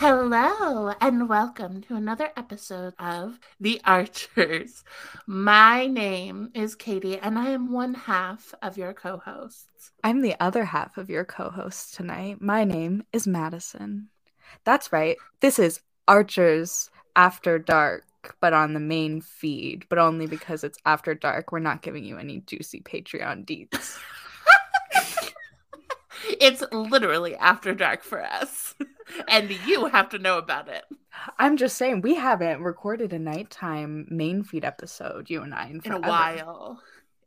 Hello, and welcome to another episode of The Archers. My name is Katie, and I am one half of your co hosts. I'm the other half of your co hosts tonight. My name is Madyson. That's right. This is Archers After Dark, but on the main feed, but only because it's after dark. We're not giving you any juicy Patreon deets. it's literally after dark for us. and you have to know about it. I'm just saying we haven't recorded a nighttime main feed episode, you and I, in, in a while.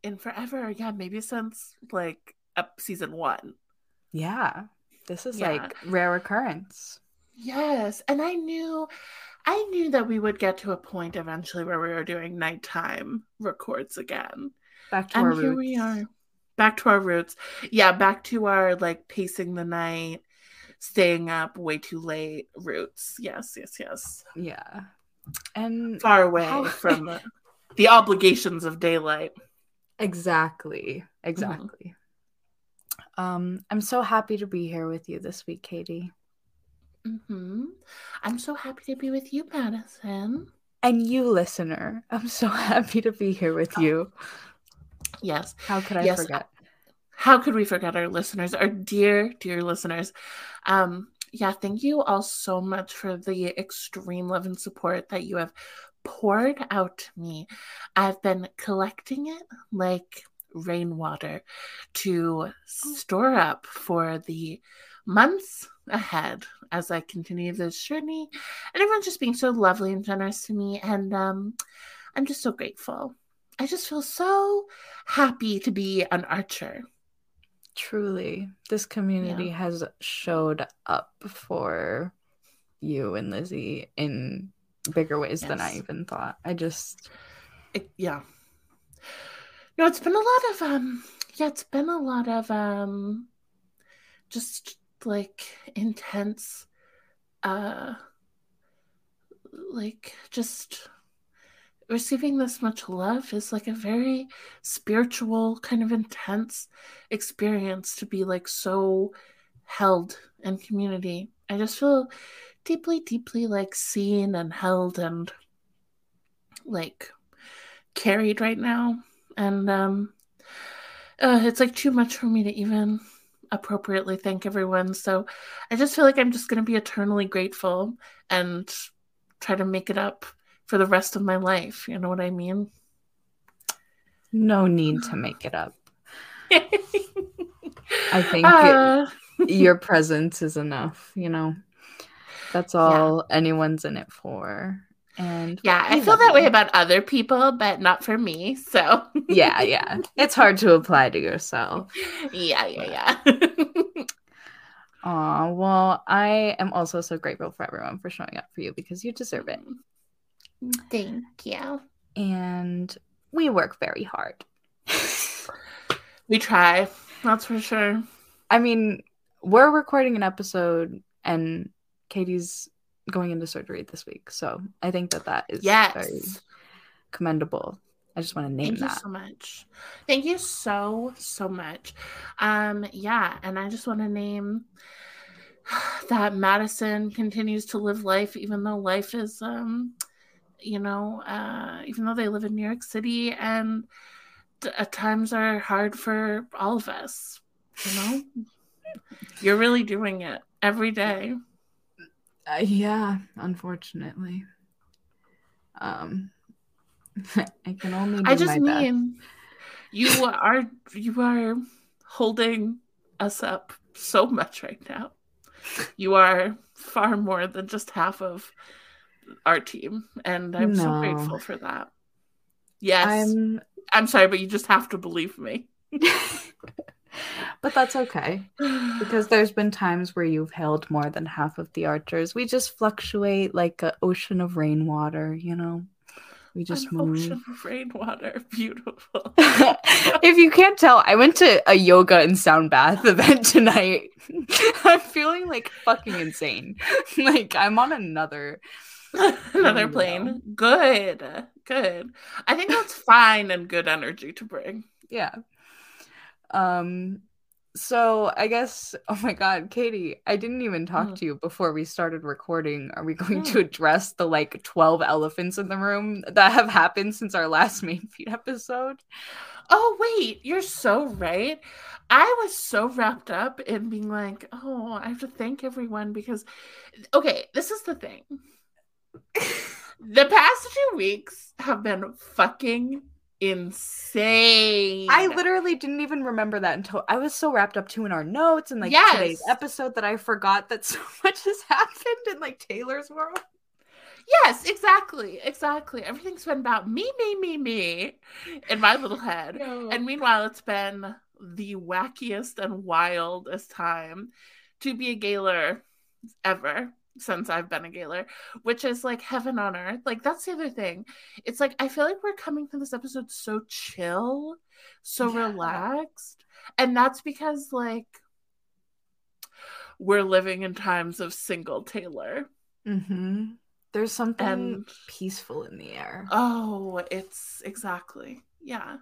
In forever, yeah, maybe since like up season one. Yeah. This is yeah. like rare occurrence. Yes. And I knew I knew that we would get to a point eventually where we were doing nighttime records again. Back to and our here roots. we are. Back to our roots. Yeah, back to our like pacing the night, staying up way too late roots. Yes, yes, yes. Yeah. And far away how... from the, the, obligations of daylight. Exactly. Exactly. Mm-hmm. Um, I'm so happy to be here with you this week, Katie. Mm-hmm. I'm so happy to be with you, Madyson. And you, listener. I'm so happy to be here with you. Yes. How could I yes. forget? how could we forget our listeners, our dear, dear listeners? Um, yeah, thank you all so much for the extreme love and support that you have poured out to me. I've been collecting it like rainwater to store up for the months ahead as I continue this journey. And everyone's just being so lovely and generous to me. And um, I'm just so grateful. I just feel so happy to be an archer. Truly, this community yeah. has showed up for you and Lizzy in bigger ways yes. than I even thought. I just, it, yeah. No, it's been a lot of um, yeah, it's been a lot of um, just like intense, uh, like just receiving this much love is like a very spiritual kind of intense experience to be like so held in community. I just feel deeply deeply like seen and held and like carried right now. And um uh, it's like too much for me to even appropriately thank everyone. So i just feel like i'm just going to be eternally grateful and try to make it up for the rest of my life. You know what I mean? No need to make it up. I think uh, it, your presence is enough, you know. That's all yeah. anyone's in it for. And yeah, I feel that you. way about other people, but not for me. So yeah, yeah. It's hard to apply to yourself. Yeah, yeah, yeah. Aw, well, I am also so grateful for everyone for showing up for you because you deserve it. Thank you. And we work very hard. we try, that's for sure. I mean, we're recording an episode and Katie's going into surgery this week. So I think that that is yes. very commendable. I just want to name Thank that. Thank you so much. Thank you so so much. Um yeah, and I just want to name that Madyson continues to live life even though life is um you know, uh, even though they live in New York City and at times are hard for all of us, you know, you're really doing it every day. Uh, yeah, unfortunately. Um, I can only. I just mean best. you are you are holding us up so much right now. You are far more than just half of our team, and I'm no. so grateful for that. Yes, I'm. I'm sorry, but you just have to believe me. but that's okay because there's been times where you've held more than half of the archers. We just fluctuate like an ocean of rainwater, you know. We just An move. Ocean of rainwater, beautiful. if you can't tell, I went to a yoga and sound bath event tonight. I'm feeling like fucking insane. like I'm on another Another plane. Good. Good. I think that's fine and good energy to bring. Yeah. Um So I guess, oh my God, Katie, I didn't even talk Mm. to you before we started recording. Are we going Mm. to address the like 12 elephants in the room that have happened since our last main feed episode? Oh, wait, you're so right. I was so wrapped up in being like, oh, I have to thank everyone because, okay, this is the thing. The past two weeks have been fucking insane. I literally didn't even remember that until I was so wrapped up too in our notes and like Yes. today's episode that I forgot that so much has happened in like Taylor's world. Yes, exactly. Exactly. Everything's been about me, me, me, me in my little head. And meanwhile, it's been the wackiest and wildest time to be a Gaylor ever since I've been a Gaylor, which is like heaven on earth. Like, that's the other thing. It's like, I feel like we're coming to this episode so chill, so Yeah. relaxed. And that's because, like, we're living in times of single Taylor. Mm-hmm. There's something And peaceful in the air. oh, it's exactly. Yeah.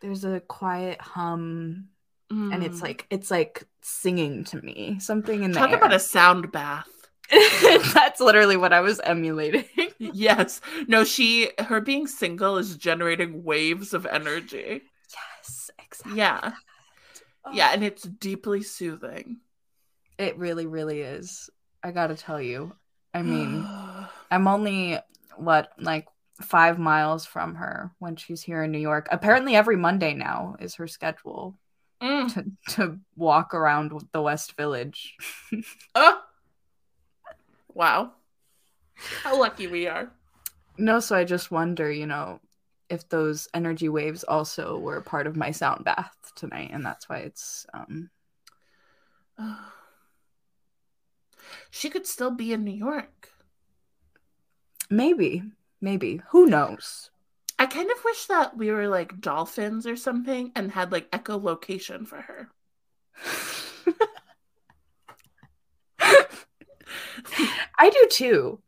There's a quiet hum, and it's Mm. like it's like singing to me. Something in the talk about a sound bath. That's literally what I was emulating. yes. No, she her being single is generating waves of energy. yes, exactly. Yeah. that. Yeah, Oh, and it's deeply soothing. it really, really is. I gotta tell you. I mean, I'm only what like five miles from her when she's here in New York. Apparently, every Monday now is her schedule Mm. to to walk around the West Village. Oh. Wow. How lucky we are. no, so I just wonder, you know, if those energy waves also were part of my sound bath tonight, and that's why it's um She could still be in New York. maybe, maybe who knows. I kind of wish that we were like dolphins or something and had like echolocation for her. I do too.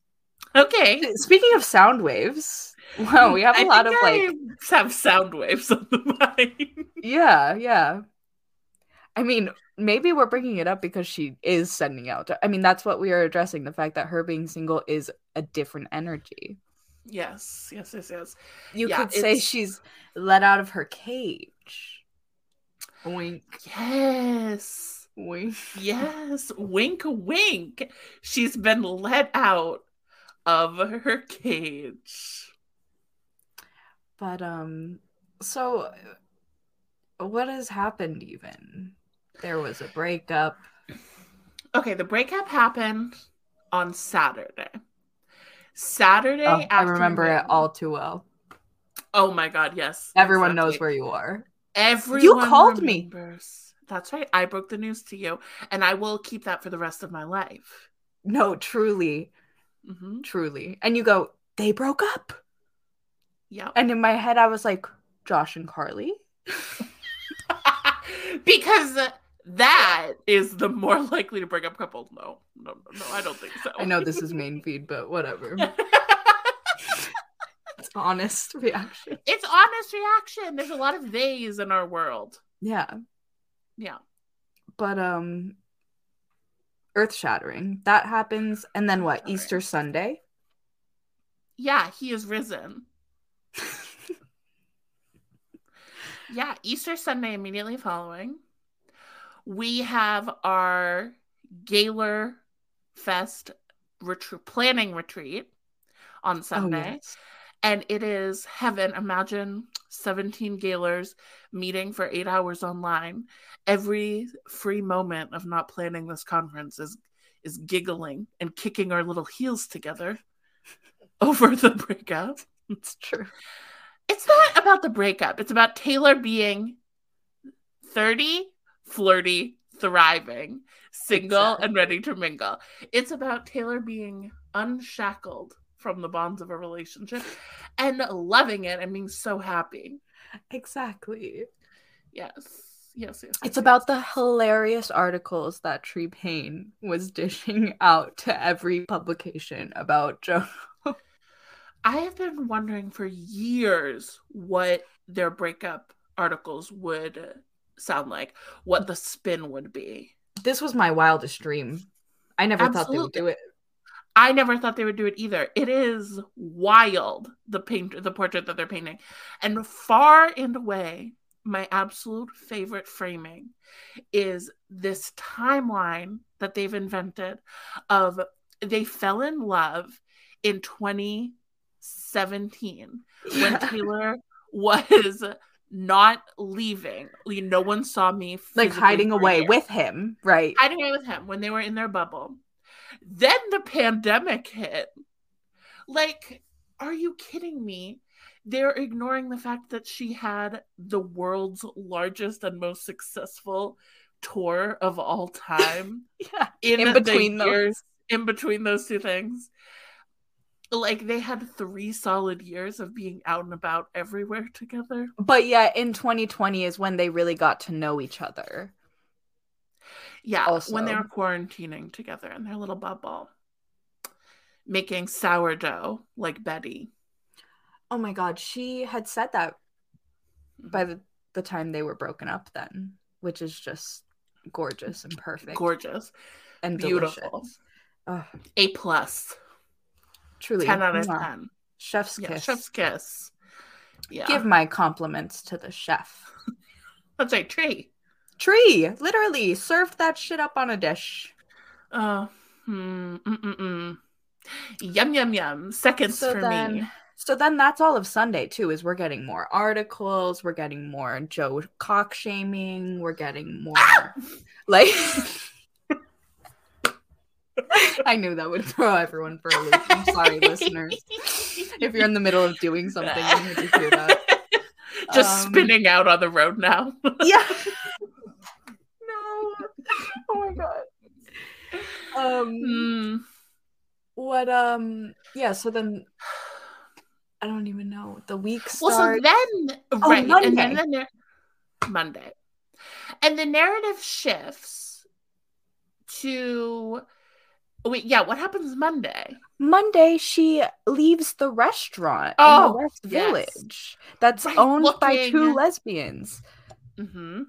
Okay. Speaking of sound waves, wow, we have a I lot of think like have sound waves on the mind. Yeah, yeah. I mean, maybe we're bringing it up because she is sending out. I mean, that's what we are addressing the fact that her being single is a different energy. yes, yes, yes, yes. You Yeah, could say it's- she's let out of her cage. Wink, Yes. Wink. Yes. Wink wink. She's been let out of her cage. But um so what has happened even? There was a breakup. Okay, the breakup happened on Saturday. Saturday Oh, I remember it all too well. Oh my god, yes. Everyone knows where you are. Everyone called me. That's right. I broke the news to you, and I will keep that for the rest of my life. No, truly, hmm truly. And you go, they broke up. Yeah. And in my head, I was like, Josh and Carly. because that is the more likely to break up couple. No, no, no, I don't think so. I know this is main feed, but whatever. It's honest reaction. it's honest reaction. There's a lot of theys in our world. Yeah. Yeah. But um earth shattering. That happens. And then what? Easter Sunday? Yeah, he is risen. Yeah, Easter Sunday immediately following. We have our Gaylor Fest retreat planning retreat on Sunday. Oh, yes. And it is heaven. Imagine 17 Gaylors meeting for eight hours online. Every free moment of not planning this conference is is giggling and kicking our little heels together over the breakup. It's true. It's not about the breakup. It's about Taylor being 30, flirty, thriving, single, Exactly. and ready to mingle. It's about Taylor being unshackled from the bonds of a relationship and loving it and being so happy. Exactly. Yes. Yes, yes. yes, It's yes. about the hilarious articles that Tree Paine was dishing out to every publication about Joe. I have been wondering for years what their breakup articles would sound like, what the spin would be. This was my wildest dream. I never Absolutely. thought they would do it. I never thought they would do it either. It is wild the paint the portrait that they're painting. And far and away, my absolute favorite framing is this timeline that they've invented of they fell in love in 2017 when Taylor was not leaving. No one saw me like hiding away with him, right? Hiding away with him when they were in their bubble. Then the pandemic hit. Like, are you kidding me? They're ignoring the fact that she had the world's largest and most successful tour of all time. yeah, in, in between those. Years, in between those two things like they had three solid years of being out and about everywhere together. But yeah, in 2020 is when they really got to know each other. Yeah, also. when they were quarantining together in their little bubble, making sourdough like Betty. Oh my god, she had said that mm-hmm. by the, the time they were broken up, then, which is just gorgeous and perfect. Gorgeous and beautiful. A plus. Truly. 10 out of 10. Chef's yeah, kiss. Chef's kiss. Yeah. Give my compliments to the chef. That's a tree. Tree. Literally served that shit up on a dish. Oh, hmm, mm-mm-mm. Yum, yum, yum. Seconds so for then, me. So then that's all of Sunday, too, is we're getting more articles. We're getting more Joe cock shaming. We're getting more. like. I knew that would throw everyone for a loop. I'm sorry, listeners. If you're in the middle of doing something, you need to hear that. Just um, spinning out on the road now. yeah. Oh my god. Um. Mm. What? Um. Yeah. So then. I don't even know. The week starts. Well, so then, oh, right, Monday. and then the nar- Monday, and the narrative shifts to Wait, yeah, what happens Monday? Monday, she leaves the restaurant oh, in the West yes. Village that's right, owned looking... by two lesbians. Mm-hmm.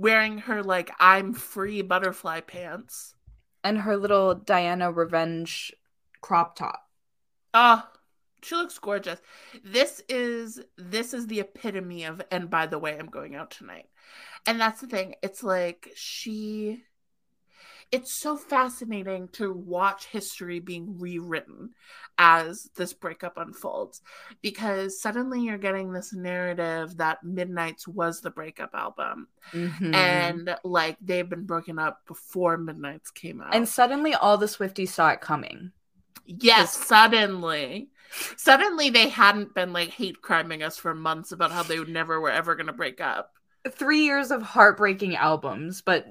Wearing her like I'm free butterfly pants. And her little Diana Revenge crop top. Oh, she looks gorgeous. This is this is the epitome of and by the way, I'm going out tonight. And that's the thing. It's like she it's so fascinating to watch history being rewritten as this breakup unfolds because suddenly you're getting this narrative that Midnights was the breakup album mm-hmm. and like they've been broken up before Midnights came out. And suddenly all the Swifties saw it coming. Yes, suddenly. Suddenly they hadn't been like hate criming us for months about how they would never were ever going to break up. 3 years of heartbreaking albums, but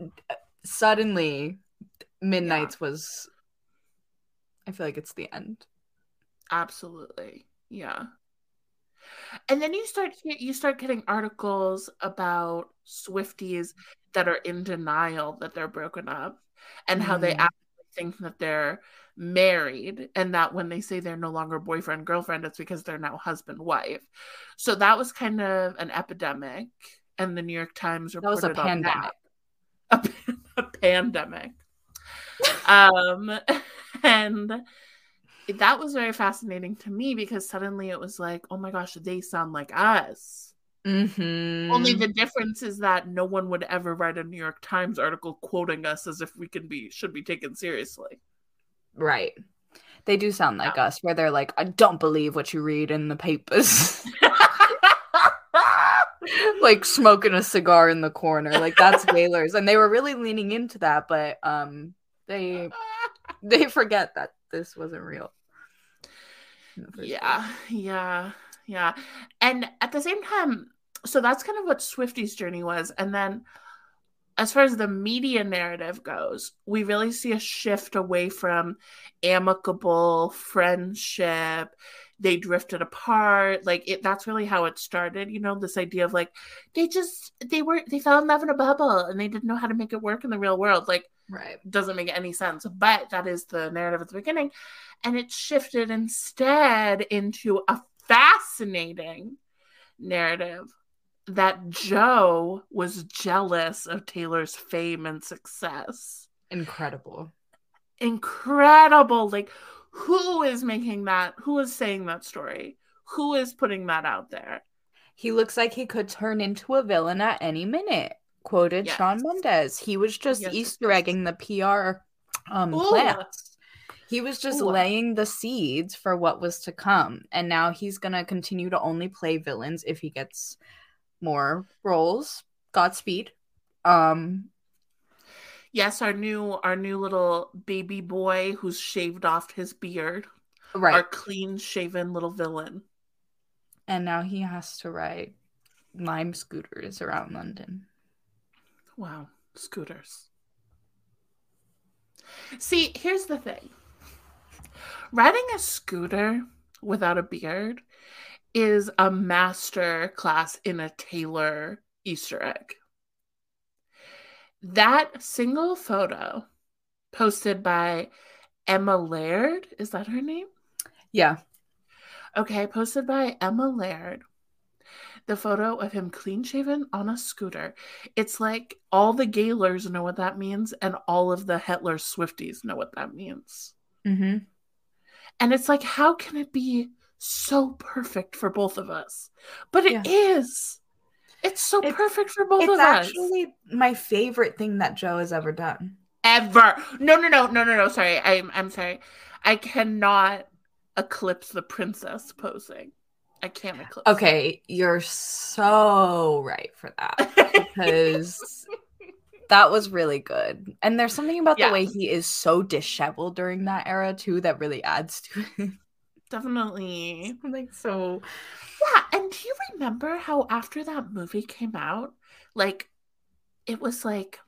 suddenly Midnights yeah. was I feel like it's the end. Absolutely. Yeah. And then you start you start getting articles about Swifties that are in denial that they're broken up and mm. how they mm-hmm. actually think that they're married and that when they say they're no longer boyfriend girlfriend it's because they're now husband wife. So that was kind of an epidemic and the New York Times reported that was a pandemic. A, a pandemic um, and that was very fascinating to me because suddenly it was like, oh my gosh, they sound like us. Mm-hmm. Only the difference is that no one would ever write a New York Times article quoting us as if we can be should be taken seriously. Right. They do sound like yeah. us, where they're like, I don't believe what you read in the papers. like smoking a cigar in the corner. Like that's Wailers. And they were really leaning into that, but um they they forget that this wasn't real. Yeah, yeah, yeah. And at the same time, so that's kind of what Swifty's journey was. And then as far as the media narrative goes, we really see a shift away from amicable friendship. They drifted apart. Like it that's really how it started, you know, this idea of like they just they were they fell in love in a bubble and they didn't know how to make it work in the real world. Like Right. Doesn't make any sense. But that is the narrative at the beginning. And it shifted instead into a fascinating narrative that Joe was jealous of Taylor's fame and success. Incredible. Incredible. Like, who is making that? Who is saying that story? Who is putting that out there? He looks like he could turn into a villain at any minute. Quoted Yes. Shawn Mendes. He was just Yes, Easter egging the PR um Ooh. plans. He was just Ooh. laying the seeds for what was to come. And now he's gonna continue to only play villains if he gets more roles. Godspeed. Um Yes, our new our new little baby boy who's shaved off his beard. right. Our clean shaven little villain. and now he has to ride lime scooters around London. Wow, scooters. See, here's the thing. Riding a scooter without a beard is a master class in a Taylor Easter egg. That single photo posted by Emma Laird, is that her name? Yeah. Okay, posted by Emma Laird. The photo of him clean shaven on a scooter. It's like all the Gaylors know what that means, and all of the Hitler Swifties know what that means. Mm-hmm. And it's like, how can it be so perfect for both of us? But it Yeah. is. It's so It's- perfect for both of us. It's actually my favorite thing that Joe has ever done. Ever. No, no, no, no, no, no. Sorry. I'm I'm sorry. I cannot eclipse the princess posing. I can't it. Okay, you're so right for that because that was really good. And there's something about Yeah. the way he is so disheveled during that era too that really adds to it. Definitely. like so Yeah, and do you remember how after that movie came out, like it was like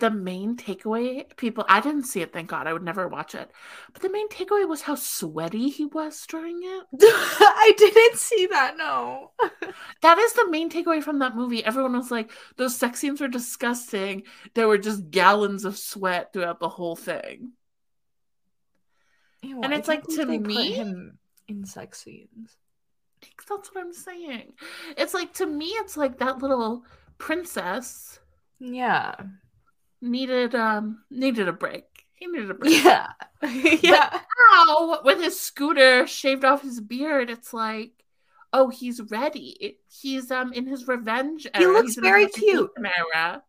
the main takeaway people I didn't see it, thank God. I would never watch it. But the main takeaway was how sweaty he was during it. I didn't see that, no. That is the main takeaway from that movie. Everyone was like, those sex scenes were disgusting. There were just gallons of sweat throughout the whole thing. Ew, And it's like, to me- him in sex scenes. That's what I'm saying. It's like to me, it's like that little princess Yeah. Needed um needed a break. He needed a break. Yeah. yeah. Now with his scooter shaved off his beard, it's like, oh, he's ready. He's um in his revenge era. He looks He's very cute. Era.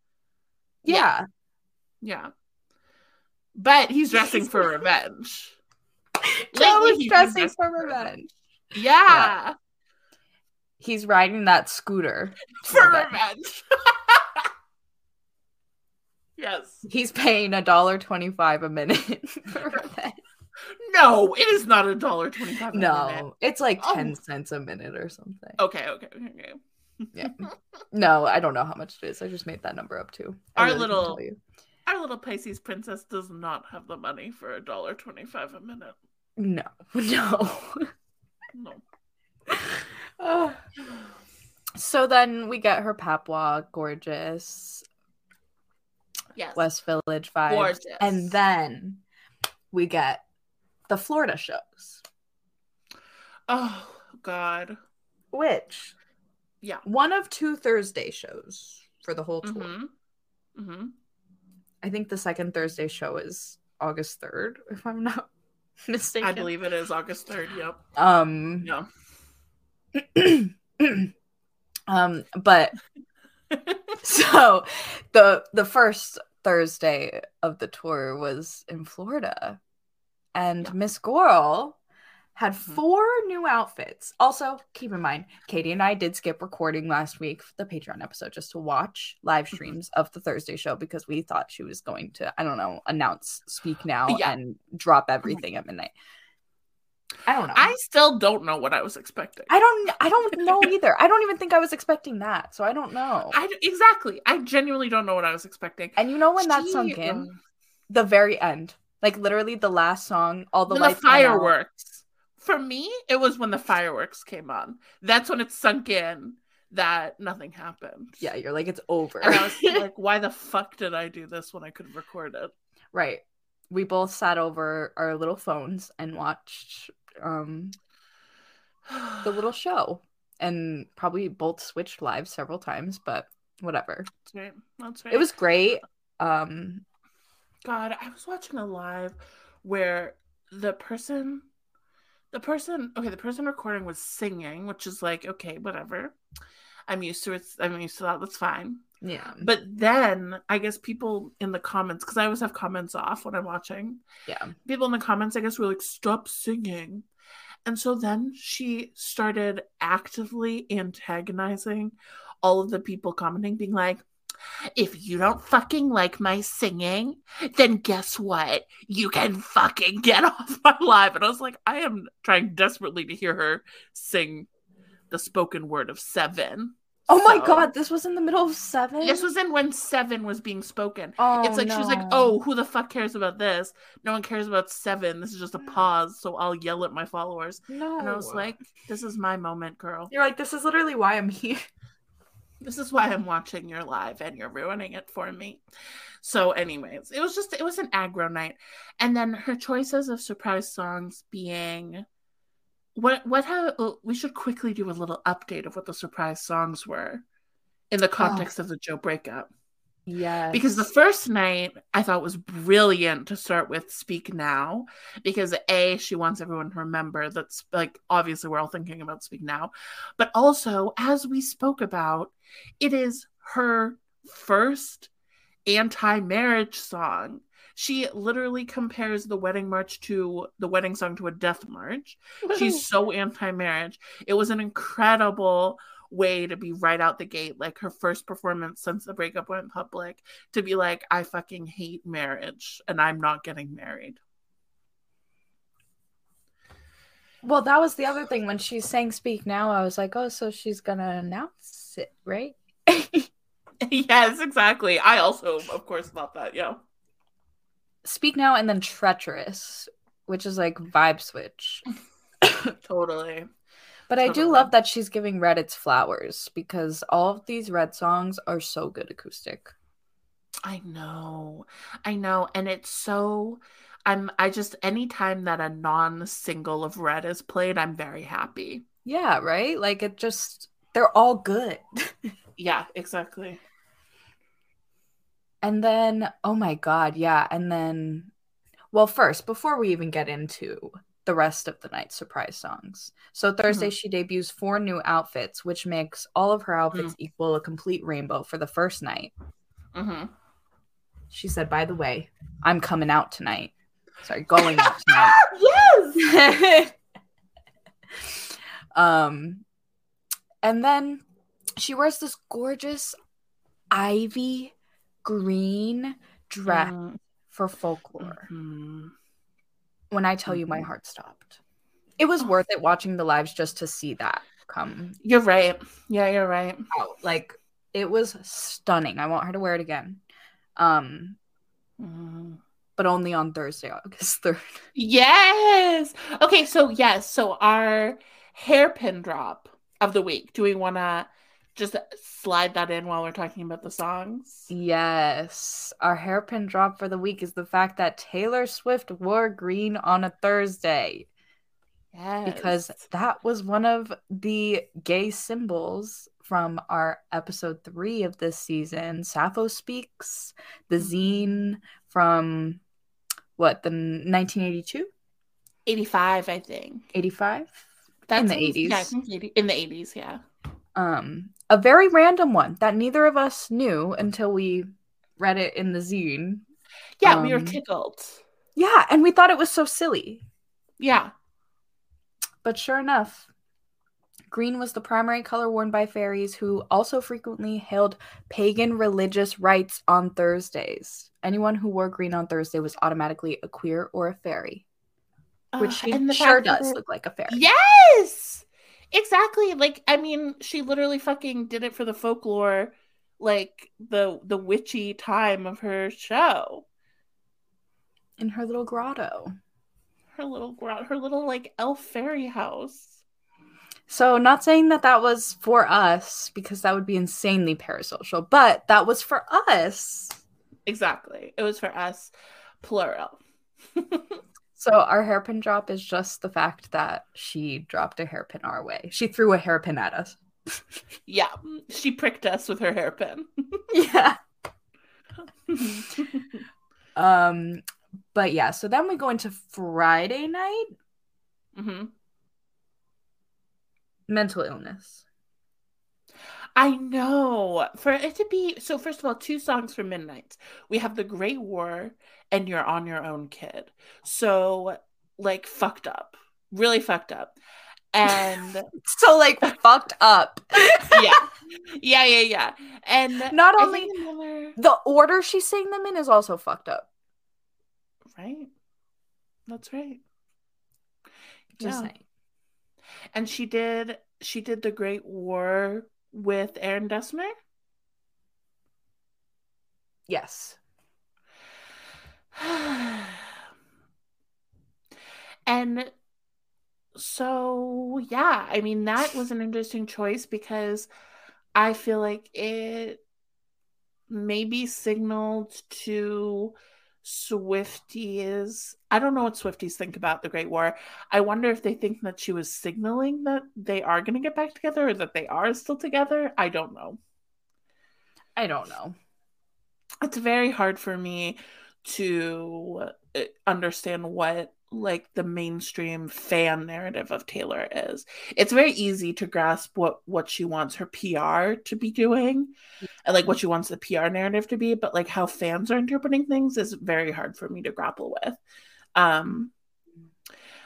Yeah. Yeah. But he's dressing for revenge. Joe is dressing for revenge. Yeah. He's riding that scooter For revenge. revenge. Yes. He's paying a dollar twenty-five a minute. No, it is not a dollar twenty-five. a minute. No, it's like Oh. ten cents a minute or something. Okay, okay, okay, okay. No, I don't know how much it is. I just made that number up too. I Our really little- Our little Pisces princess does not have the money for a dollar twenty-five a minute. No, no. No. Ugh. so then we get her Papua, gorgeous Yes. West Village vibes, Gorgeous. and then we get the Florida shows, Oh God. which Yeah. one of two Thursday shows for the whole tour. Mm-hmm. Mm-hmm. I think the second Thursday show is August third, if I'm not mistaken. I believe it is August third. Yep. Um, Yeah. um, but so the the first Thursday of the tour was in Florida, and Yeah. Miss Goral had Mhm. four new outfits. Also, keep in mind, Katie and I did skip recording last week for the Patreon episode just to watch live Mm-hmm. streams of the Thursday show because we thought she was going to, I don't know, announce speak now Yeah. and drop everything at midnight. I don't know. I still don't know what I was expecting. I don't I don't know either. I don't even think I was expecting that. So I don't know. I exactly. I genuinely don't know what I was expecting. and you know when that sunk in? uh, The very end. Like literally the last song, all the the lights went out. fireworks. For me, it was when the fireworks came on. That's when it sunk in that nothing happened. Yeah, you're like it's over. And I was like, why the fuck did I do this when I could record it? right. We both sat over our little phones and watched um the little show. and probably both switched lives several times, but whatever. That's right. That's right. It was great. Um God, I was watching a live where the person the person okay, the person recording was singing, which is like, okay, whatever. I'm used to it. I'm used to that. That's fine. Yeah. But then I guess people in the comments, because I always have comments off when I'm watching, Yeah. people in the comments, I guess, were like, stop singing. And so then she started actively antagonizing all of the people commenting, being like, if you don't fucking like my singing, then guess what? You can fucking get off my live. And I was like, I am trying desperately to hear her sing the spoken word of seven. Oh my So- god, this was in the middle of seven. This was in when seven was being spoken. oh, it's like she was like, "Oh, who the fuck cares about this? No one cares about seven. This is just a Mm. pause, so I'll yell at my followers." no. And I was like, "This is my moment, girl. You're like, this is literally why I'm here. This is why I'm watching your live, and you're ruining it for me." So, anyways, it was just it was an aggro night, and then her choices of surprise songs being. What what have oh, uh, we should quickly do a little update of what the surprise songs were in the oh. context of the Joe breakup. Yeah. because the first night I thought was brilliant to start with Speak Now because a she wants everyone to remember that's like obviously we're all thinking about Speak Now but also as we spoke about it is her first anti-marriage song she literally compares the wedding march to the wedding song to a death march. She's so anti-marriage. It was an incredible way to be right out the gate. Like her first performance since the breakup went public to be like i fucking hate marriage and i'm not getting married. Well, that was the other thing. When she sang "Speak Now." I was like, oh, so she's gonna announce it, right? yes exactly. I also of course thought that yeah "Speak Now" and then "Treacherous," which is like vibe switch. totally But I do love that she's giving Red its flowers because all of these Red songs are so good acoustic. i know i know and it's so i'm i just anytime that a non-single of red is played i'm very happy Yeah, right? Like it just they're all good. yeah exactly And then, oh my God, yeah. And then, well, first, before we even get into the rest of the night's surprise songs. So Thursday, she debuts four new outfits, which makes all of her outfits equal a complete rainbow for the first night. hmm She said, by the way, I'm coming out tonight. Sorry, going out tonight. yes um, and then she wears this gorgeous ivy green dress Mm, for folklore. mhm. when I tell you my Mhm. heart stopped. It was Oh. worth it watching the lives just to see that come You're right. Yeah, you're right. out. Like it was stunning. I want her to wear it again. Um, Mm. but only on Thursday, August 3rd. Yes. Okay, so yes, so our hairpin drop of the week. Do we want to just slide that in while we're talking about the songs? Yes. Our hairpin drop for the week is the fact that Taylor Swift wore green on a Thursday Yes. because that was one of the gay symbols from our episode three of this season. Sappho Speaks, the Mhm. zine from what, the 1982? 85, I think. 85? That's In the 80s. Yeah, I think 80, in the 80s, yeah. Um, a very random one that neither of us knew until we read it in the zine. Yeah, we were Um, tickled. Yeah, and we thought it was so silly. Yeah. But sure enough, green was the primary color worn by fairies who also frequently held pagan religious rites on Thursdays. Anyone who wore green on Thursday was automatically a queer or a fairy, which Uh, she sure fact that does look like a fairy. Yes. Exactly. Like I mean, she literally fucking did it for the folklore like the the witchy time of her show. In her little grotto. Her little gro- her little like elf fairy house. So, not saying that that was for us because that would be insanely parasocial, but that was for us. Exactly. It was for us plural. So our hairpin drop is just the fact that she dropped a hairpin our way. She threw a hairpin at us. yeah, she pricked us with her hairpin. yeah. um, but yeah. So then we go into Friday night. Mm-hmm. Mental illness. I know. For it to be so, first of all, two songs for Midnight. We have The Great War and You're on Your Own Kid. So, like, fucked up. Really fucked up. And so, like, fucked up. yeah. Yeah, yeah, yeah. And not only another... the order she sang them in is also fucked up. Right. That's right. Just yeah. saying. And she did she did the Great War with Aaron Dessner? Yes. and so, yeah, I mean, that was an interesting choice because I feel like it maybe signaled to Swifties. I don't know what Swifties think about the Great War. I wonder if they think that she was signaling that they are going to get back together or that they are still together. I don't know. I don't know. It's very hard for me to uh, understand what like the mainstream fan narrative of Taylor is. It's very easy to grasp what what she wants her PR to be doing and like what she wants the PR narrative to be, but like how fans are interpreting things is very hard for me to grapple with. Um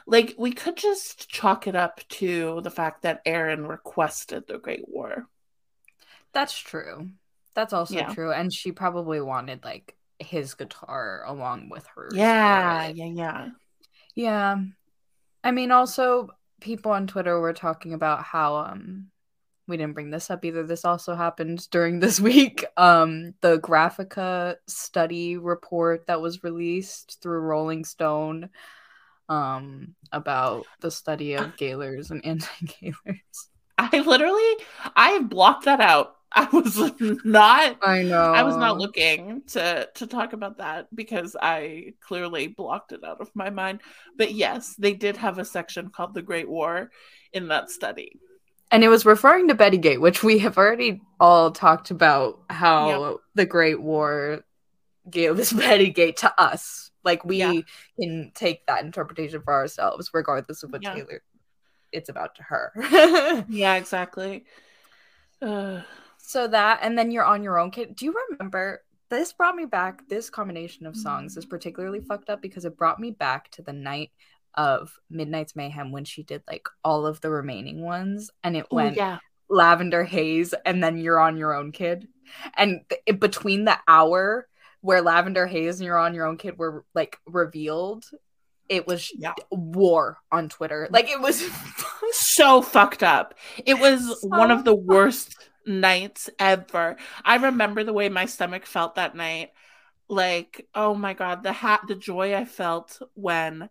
like we could just chalk it up to the fact that Aaron requested the Great War. That's true. That's also yeah. true and she probably wanted like his guitar along with her. Yeah, yeah, yeah. Yeah. I mean also people on Twitter were talking about how um we didn't bring this up either. This also happened during this week. Um the Graphika study report that was released through Rolling Stone um about the study of Gaylors and anti-Gaylors. I literally I blocked that out I was not I know. I was not looking to to talk about that because I clearly blocked it out of my mind. But yes, they did have a section called the Great War in that study. And it was referring to Bettygate, which we have already all talked about how yep. the Great War gave this Bettygate to us. Like we yeah. can take that interpretation for ourselves, regardless of what yeah. Taylor it's about to her. yeah, exactly. Uh so that, and then you're on your own kid. Do you remember? This brought me back. This combination of songs is mm-hmm. particularly fucked up because it brought me back to the night of Midnight's Mayhem when she did like all of the remaining ones, and it went yeah. Lavender Haze, and then you're on your own kid, and th- between the hour where Lavender Haze and you're on your own kid were like revealed, it was yeah. war on Twitter. Like it was so fucked up. It was so one of the worst nights ever. I remember the way my stomach felt that night. Like, oh my god, the hat the joy I felt when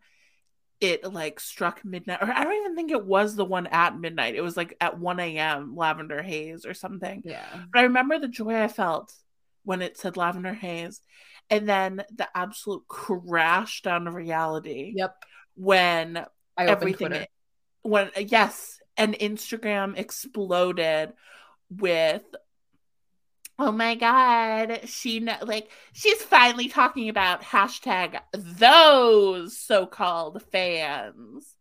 it like struck midnight or I don't even think it was the one at midnight. It was like at 1 a.m. lavender haze or something. Yeah. But I remember the joy I felt when it said lavender haze and then the absolute crash down to reality. Yep. When I everything when yes, and Instagram exploded with oh my god she know, like she's finally talking about hashtag those so-called fans.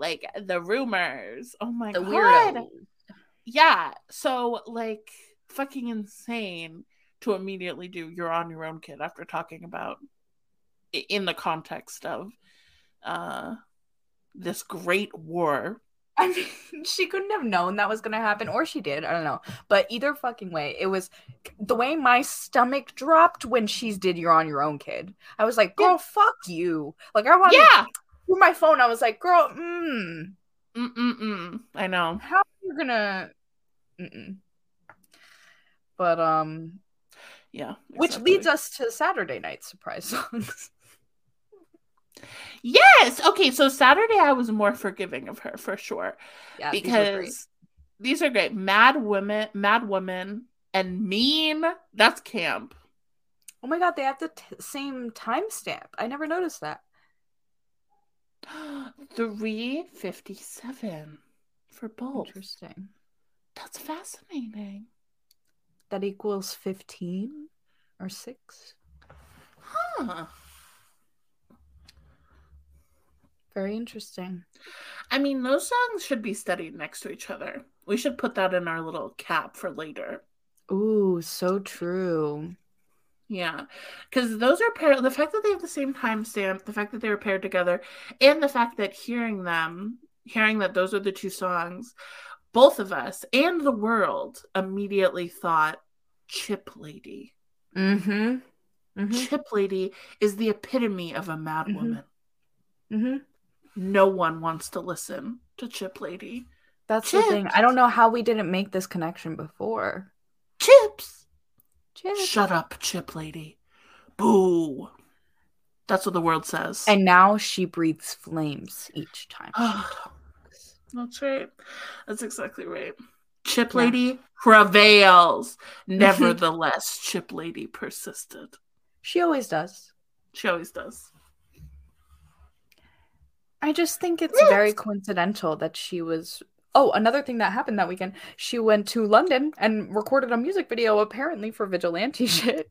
Like the rumors. Oh my the god. yeah. So like fucking insane to immediately do you're on your own kid after talking about in the context of uh this great war I mean, she couldn't have known that was going to happen, or she did. I don't know. But either fucking way, it was the way my stomach dropped when she's did You're on Your Own Kid. I was like, girl, yeah. fuck you. Like, I wanted yeah. through my phone. I was like, girl, mm. Mm-mm-mm. I know. How are you going to. Mm-mm. But, um. Yeah. Exactly. Which leads us to Saturday night surprise songs. Yes. Okay. So Saturday, I was more forgiving of her for sure. Yeah, because these, these are great. Mad women, mad woman, and mean. That's camp. Oh my god, they have the t- same timestamp. I never noticed that. 357 for both. Interesting. That's fascinating. That equals 15 or 6. Huh. Very interesting. I mean, those songs should be studied next to each other. We should put that in our little cap for later. Ooh, so true. Yeah, because those are paired. The fact that they have the same timestamp, the fact that they were paired together, and the fact that hearing them, hearing that those are the two songs, both of us and the world immediately thought Chip Lady. Mm-hmm. mm-hmm. Chip Lady is the epitome of a mad Mhm. woman. Mm-hmm. No one wants to listen to Chip Lady. That's the thing. I don't know how we didn't make this connection before. Chips! Chips. Shut up, Chip Lady. Boo. That's what the world says. And now she breathes flames each time. she talks. That's right. That's exactly right. Chip Yeah. Lady prevails. Nevertheless, Chip Lady persisted. She always does. She always does. I just think it's Yes. very coincidental that she was. Oh, another thing that happened that weekend, she went to London and recorded a music video apparently for vigilante shit.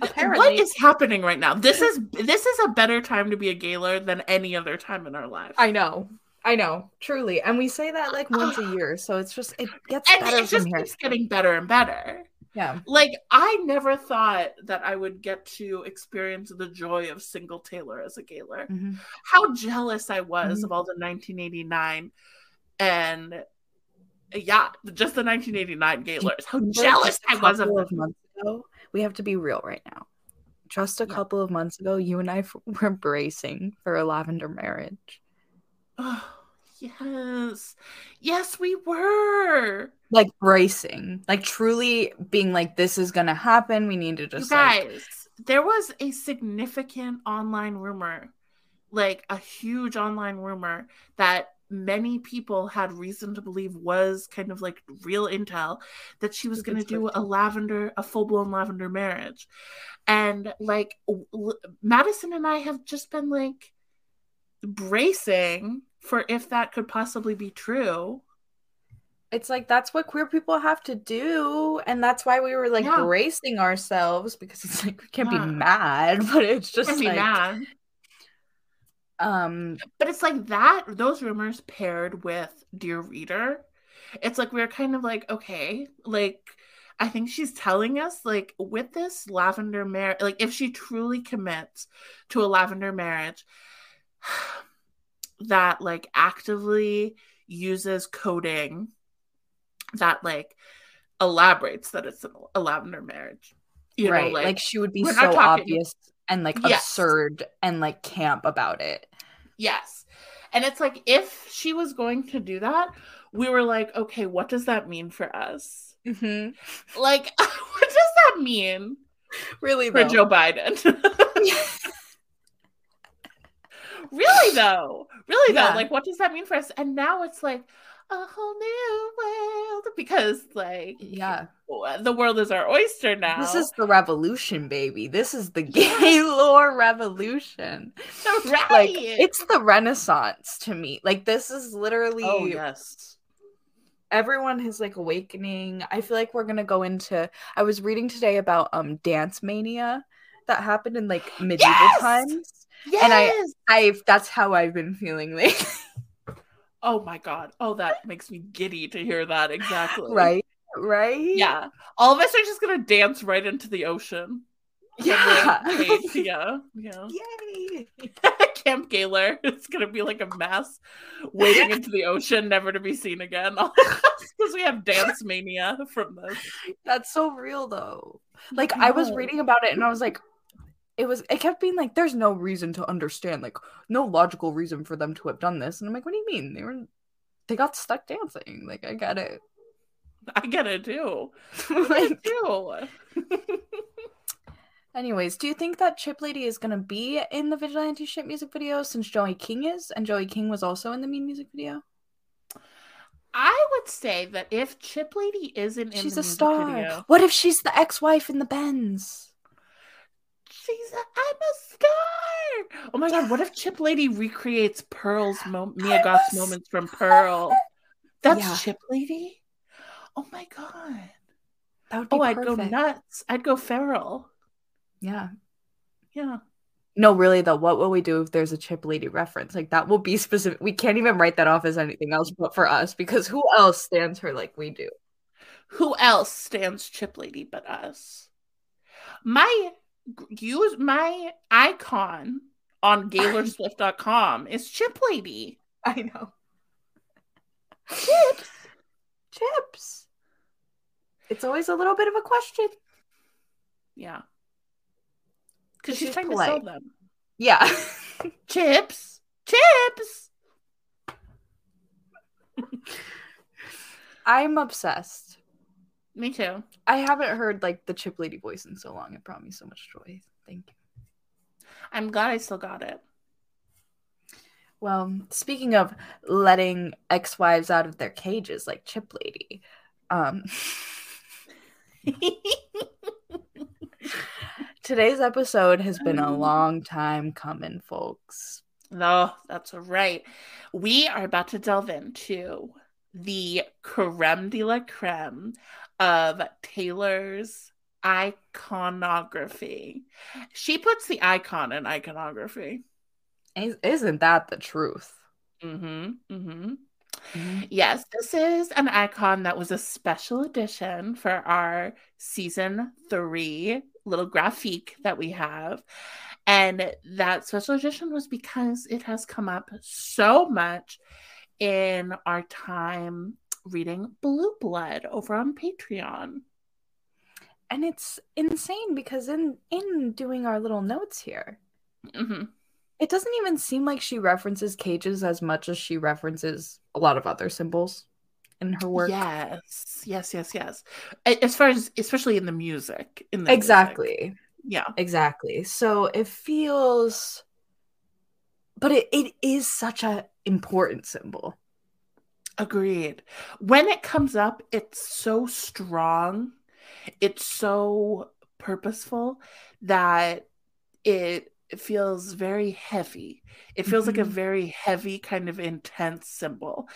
Apparently. What is happening right now? This is this is a better time to be a Gaylor than any other time in our lives. I know. I know. Truly. And we say that like once a year, so it's just it gets and better it just from here. keeps getting better and better. Yeah. Like I never thought that I would get to experience the joy of single Taylor as a Gaylor. Mhm. How jealous I was Mhm. of all the 1989 and yeah, just the 1989 Gaylors. How jealous I was of them. of months ago. We have to be real right now. Just a Yeah. couple of months ago, you and I f- were bracing for a lavender marriage. Yes. Yes, we were. Like bracing, like truly being like, this is gonna happen. We need to You just like, guys, there was a significant online rumor, like a huge online rumor that many people had reason to believe was kind of like real intel that she was going to do a lavender, a full blown lavender marriage. And like w- Madyson and I have just been like bracing for if that could possibly be true. it's like that's what queer people have to do, and that's why we were like Yeah. bracing ourselves because it's like we can't Yeah. be mad, but it's just Can't be like, mad. um, But it's like that, those rumors paired with Dear Reader. It's like we're kind of like, okay, like I think she's telling us, like, with this lavender marriage, like if she truly commits to a lavender marriage that like actively uses coding that like elaborates that it's a lavender marriage. You right, know, like, she would be so talking- obvious and like Yes. absurd and like camp about it. Yes. And it's like if she was going to do that, we were like, okay, what does that mean for us? Mm-hmm. Like, what does that mean Really, for though. Joe Biden? really though. Really Yeah. though. Like, what does that mean for us? And now it's like a whole new world because like yeah, the world is our oyster now. this is the revolution, baby. This is the gay lore revolution. right. Like it's the renaissance to me. Like this is literally oh yes. everyone is like awakening. I feel like we're gonna go into. I was reading today about um dance mania that happened in like medieval Yes! times. Yes. And I- I've that's how I've been feeling lately. oh my god. Oh, that makes me giddy to hear that exactly. right, right, Yeah. All of us are just gonna dance right into the ocean. yeah. Yeah. Yeah. Yay! Camp Gaylor. It's gonna be like a mass wading into the ocean, never to be seen again. Because we have dance mania from this. That's so real though. Like I was reading about it and I was like, it was it kept being like, there's no reason to understand, like no logical reason for them to have done this. And I'm like, what do you mean? They were they got stuck dancing. Like I get it. I get it too. I like, it too. anyways, do you think that Chip Lady is gonna be in the vigilante shit music video since Joey King is? And Joey King was also in the mean music video? I would say that if Chip Lady isn't in she's the a music star. video, What if she's the ex-wife in the Benz? She's a, I'm a star. Oh my god, what if Chip Lady recreates Pearl's mo- Mia Goth's moments from Pearl? That's Yeah. Chip Lady? Oh my god. That would be Oh, I'd go nuts. I'd go feral. Yeah. Yeah. No, really though, what will we do if there's a Chip Lady reference? Like that will be specific. We can't even write that off as anything else but for us because who else stands her like we do? Who else stands Chip Lady but us? My use my icon on GaylorSwift.com is Chip Lady. I know. Chips. Chips. It's always a little bit of a question. Yeah. Because She's she's trying to sell them. Yeah. Chips. Chips. I'm obsessed. Me too. I haven't heard like the Chip Lady voice in so long. It brought me so much joy. Thank you. I'm glad I still got it. Well, speaking of letting ex-wives out of their cages like Chip Lady, um today's episode has been a long time coming, folks. No, that's right. We are about to delve into the creme de la creme of Taylor's iconography. She puts the icon in iconography. Is- Isn't that the truth? Mm-hmm. Mm-hmm. Yes, this is an icon that was a special edition for our season three little graphique that we have. And that special edition was because it has come up so much in our time reading Blue Blood over on Patreon. And it's insane because in in doing our little notes here, Mhm. it doesn't even seem like she references cages as much as she references a lot of other symbols in her work. Yes, yes, yes, yes. As far as, especially in the music, in the music. Exactly. yeah. Exactly. So it feels but it, it is such a important symbol. Agreed. When it comes up, it's so strong, it's so purposeful that it it feels very heavy. It feels like a Mhm. very heavy, kind of intense symbol.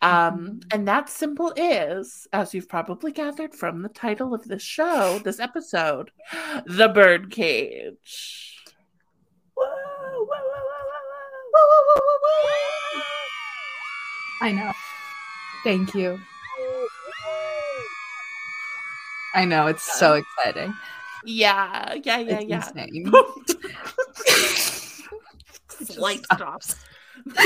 Um, Mhm. and that symbol is, as you've probably gathered from the title of this show, this episode, the bird cage. Whoa, whoa, whoa, whoa, whoa, whoa. I know. Thank you. I know it's so exciting. Yeah, yeah, yeah, It's yeah. insane. Light stops.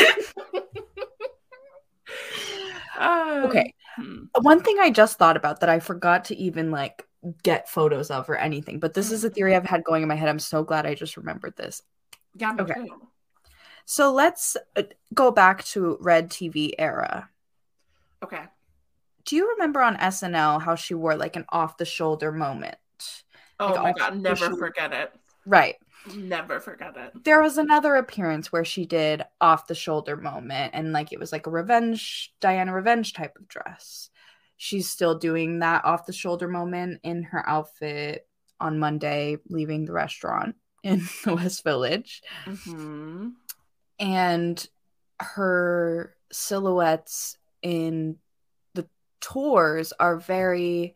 Um, Okay. hmm. One thing I just thought about that I forgot to even like get photos of or anything, but this is a theory I've had going in my head. I'm so glad I just remembered this. Yeah, Okay. too. So let's uh, go back to Red TV era. Okay. Do you remember on SNL how she wore like an off the shoulder moment? Oh Like, my god, never shoulder. forget it. Right. Never forget it. There was another appearance where she did off the shoulder moment and like it was like a revenge Diana revenge type of dress. She's still doing that off the shoulder moment in her outfit on Monday leaving the restaurant in the West Village. hmm and her silhouettes in the tours are very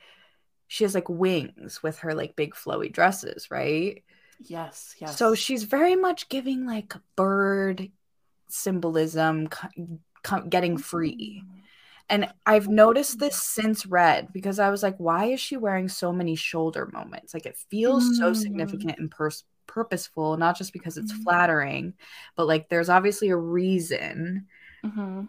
she has like wings with her like big flowy dresses right Yes, yes. so she's very much giving like bird symbolism getting free and i've noticed this since red because i was like why is she wearing so many shoulder moments like it feels so Mm. significant and pers- purposeful not just because it's Mm. flattering but like there's obviously a reason Mhm.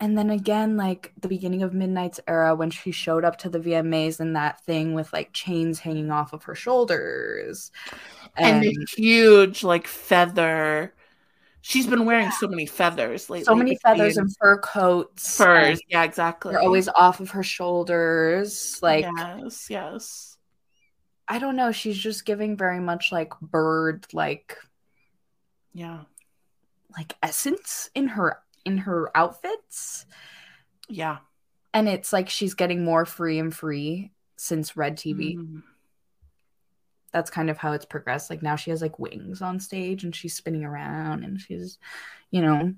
And then again like the beginning of midnight's era when she showed up to the vmas and that thing with like chains hanging off of her shoulders and and, the huge like feather. She's been wearing so many feathers lately. so many feathers and fur coats furs. Yeah, exactly. they're always off of her shoulders like yes, yes. i don't know she's just giving very much like bird like Yeah, like essence in her in her outfits yeah. and it's like she's getting more free and free since red tv Mhm. that's kind of how it's progressed. Like now she has like wings on stage and she's spinning around and she's, you know.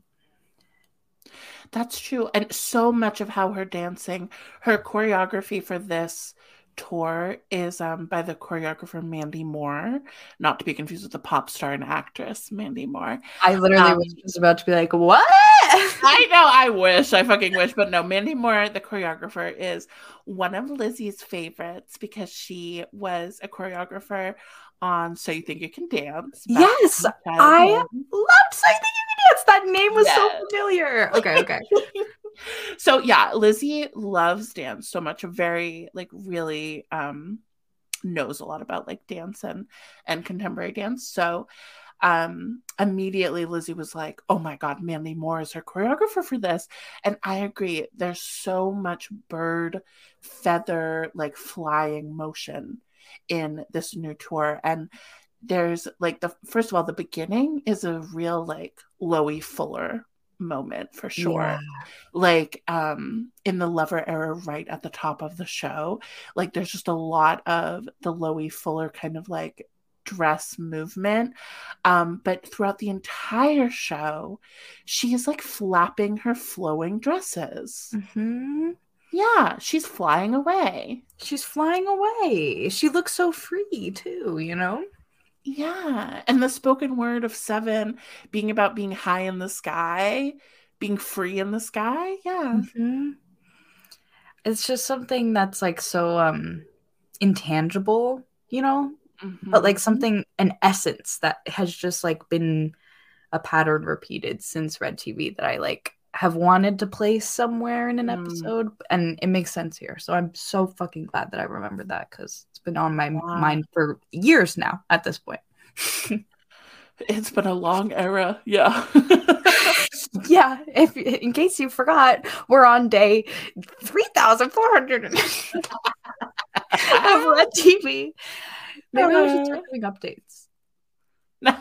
That's true. And so much of how her dancing, her choreography for this tour is um, by the choreographer Mandy Moore, not to be confused with the pop star and actress Mandy Moore. I literally um, was just about to be like, "What?" I know. I wish. I fucking wish, but no. Mandy Moore, the choreographer, is one of Lizzy's favorites because she was a choreographer on So You Think You Can Dance. Yes, I loved So You Think You Can Dance. That name was yes. so familiar. Okay, okay. so yeah, Lizzy loves dance so much. Very like really um knows a lot about like dance and and contemporary dance. So um immediately Lizzy was like, "Oh my god, Mandy Moore is her choreographer for this." And I agree. There's so much bird feather like flying motion in this new tour and there's like the first of all the beginning is a real like Loie Fuller moment for sure. Yeah. Like um in the lover era right at the top of the show, like there's just a lot of the Loie Fuller kind of like dress movement. Um but throughout the entire show, she is like flapping her flowing dresses. Mm-hmm. Yeah, she's flying away. She's flying away. She looks so free too, you know? Yeah. And the spoken word of seven being about being high in the sky, being free in the sky. Yeah. Mm-hmm. It's just something that's like so um intangible, you know? Mm-hmm. But like something an essence that has just like been a pattern repeated since Red TV that I like have wanted to place somewhere in an mm. episode and it makes sense here. So I'm so fucking glad that I remembered that cuz it's been on my wow. mind for years now at this point. it's been a long era. Yeah. yeah, if in case you forgot, we're on day 3400 of Red TV. Maybe uh, we should start doing updates. No.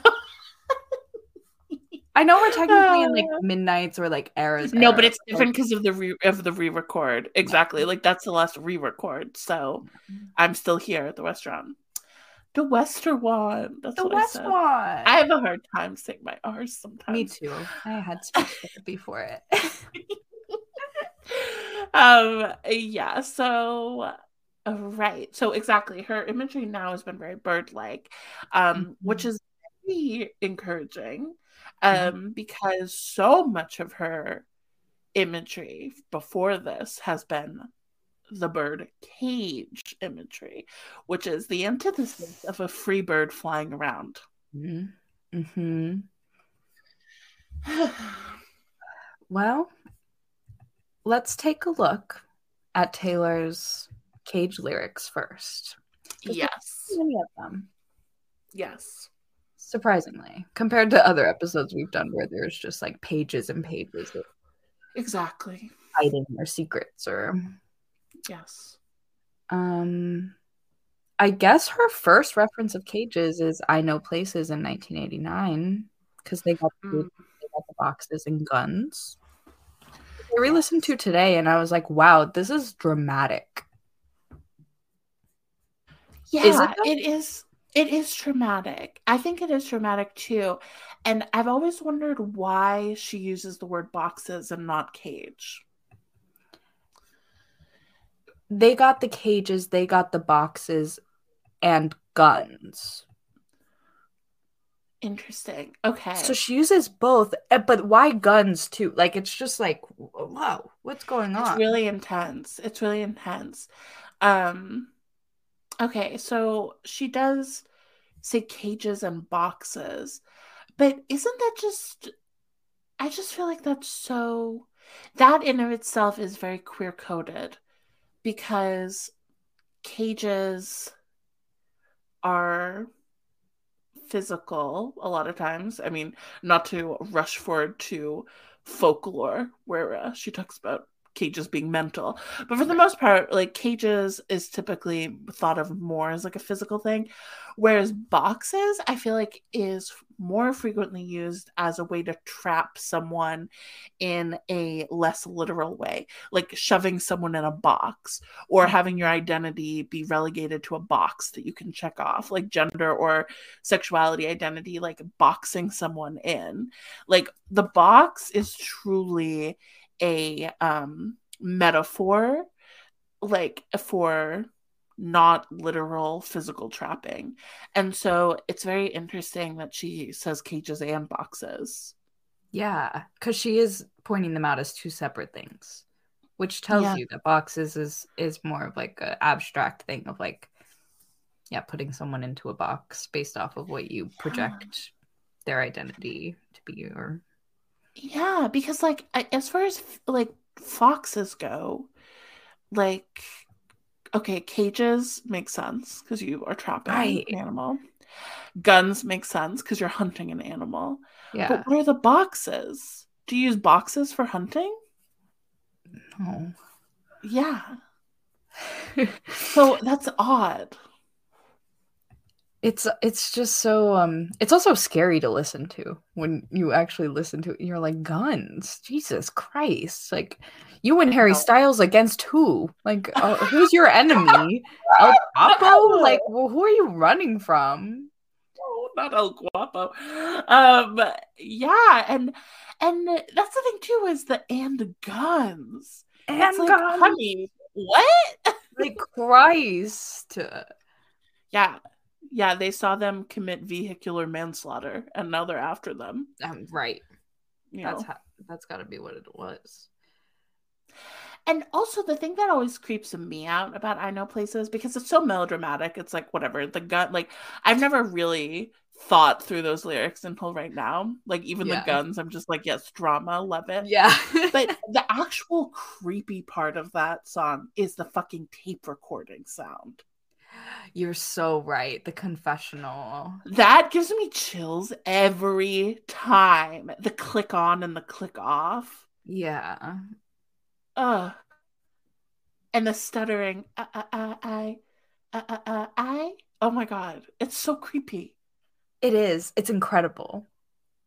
I know we're technically in like midnights or like eras. No, era, but it's different because of the re- of the re-record. Exactly, like that's the last re-record. So mm-hmm. I'm still here at the restaurant. The Western one. That's the West I one. I have a hard time saying my R's sometimes. Me too. I had speech therapy for it. um. Yeah. So. Right. So exactly, her imagery now has been very bird-like, um, mm-hmm. which is very encouraging. Um, mm-hmm. because so much of her imagery before this has been the bird cage imagery, which is the antithesis of a free bird flying around. Mm-hmm. mm-hmm. well, let's take a look at Taylor's cage lyrics first. Yes. Many of them. Yes surprisingly, compared to other episodes we've done where there's just like pages and pages of exactly hiding their secrets or yes. Um, I guess her first reference of cages is "I Know Places" in 1989 because they got mm. they got the boxes and guns. I re-listened to today and I was like, "Wow, this is dramatic." Yeah, is it, it is. It is traumatic. I think it is traumatic too. And I've always wondered why she uses the word boxes and not cage. They got the cages, they got the boxes and guns. Interesting. Okay. So she uses both, eh, but why guns too? Like it's just like, wow, what's going on? It's really intense. It's really intense. Um Okay, so she does say cages and boxes, but isn't that just? I just feel like that's so. That in of itself is very queer coded, because cages are physical a lot of times. I mean, not to rush forward to folklore where uh, she talks about cages being mental. But for the most part, like cages is typically thought of more as like a physical thing, whereas boxes, I feel like is more frequently used as a way to trap someone in a less literal way, like shoving someone in a box or mm. having your identity be relegated to a box that you can check off, like gender or sexuality identity, like boxing someone in. Like the box is truly a um metaphor like for not literal physical trapping. And so it's very interesting that she says cages and boxes. Yeah, because she is pointing them out as two separate things, which tells yeah. you that boxes is is more of like an abstract thing of like, yeah, putting someone into a box based off of what you project yeah. their identity to be or. Yeah, because like as far as like foxes go, like okay, cages make sense because you are trapping right. an animal. Guns make sense because you're hunting an animal. Yeah. But what are the boxes? Do you use boxes for hunting? No. Yeah. so that's odd it's it's just so um it's also scary to listen to when you actually listen to it you're like guns jesus christ like you and harry styles against who? Like uh, who's your enemy? El guapo? Like well, who are you running from? Oh not el guapo. Um yeah and and that's the thing too is the and guns. And it's like, guns. honey what? Like christ. Yeah yeah, they saw them commit vehicular manslaughter, and now they're after them. Um, right. You that's how, that's got to be what it was. And also, the thing that always creeps me out about I Know Places because it's so melodramatic. It's like whatever the gun. Like I've never really thought through those lyrics until right now. Like even yeah. the guns, I'm just like, yes, drama, love it. Yeah. but the actual creepy part of that song is the fucking tape recording sound. You're so right. The confessional. That gives me chills every time. The click on and the click off. Yeah. Ugh. And the stuttering. Uh, uh, uh, I. Uh, uh, uh, I. Oh my god. It's so creepy. It is. It's incredible.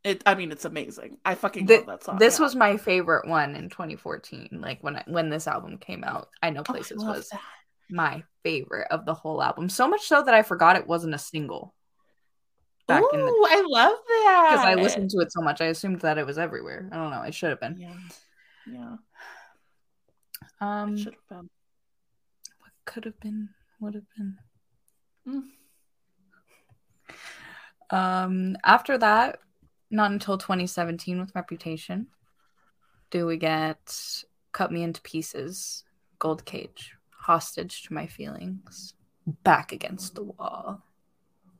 It, I mean, it's amazing. I fucking the, love that song. This yeah. was my favorite one in 2014. Like when I, when this album came out, I know places oh, was that my favorite of the whole album. So much so that I forgot it wasn't a single. Back Ooh, the- I love that. Because I listened to it so much, I assumed that it was everywhere. I don't know. It should have been. Yeah. Yeah. Um, should have been. What could have been? Would have been. Mm. Um, after that, not until 2017 with Reputation, do we get Cut Me Into Pieces, Gold Cage hostage to my feelings, back against the wall.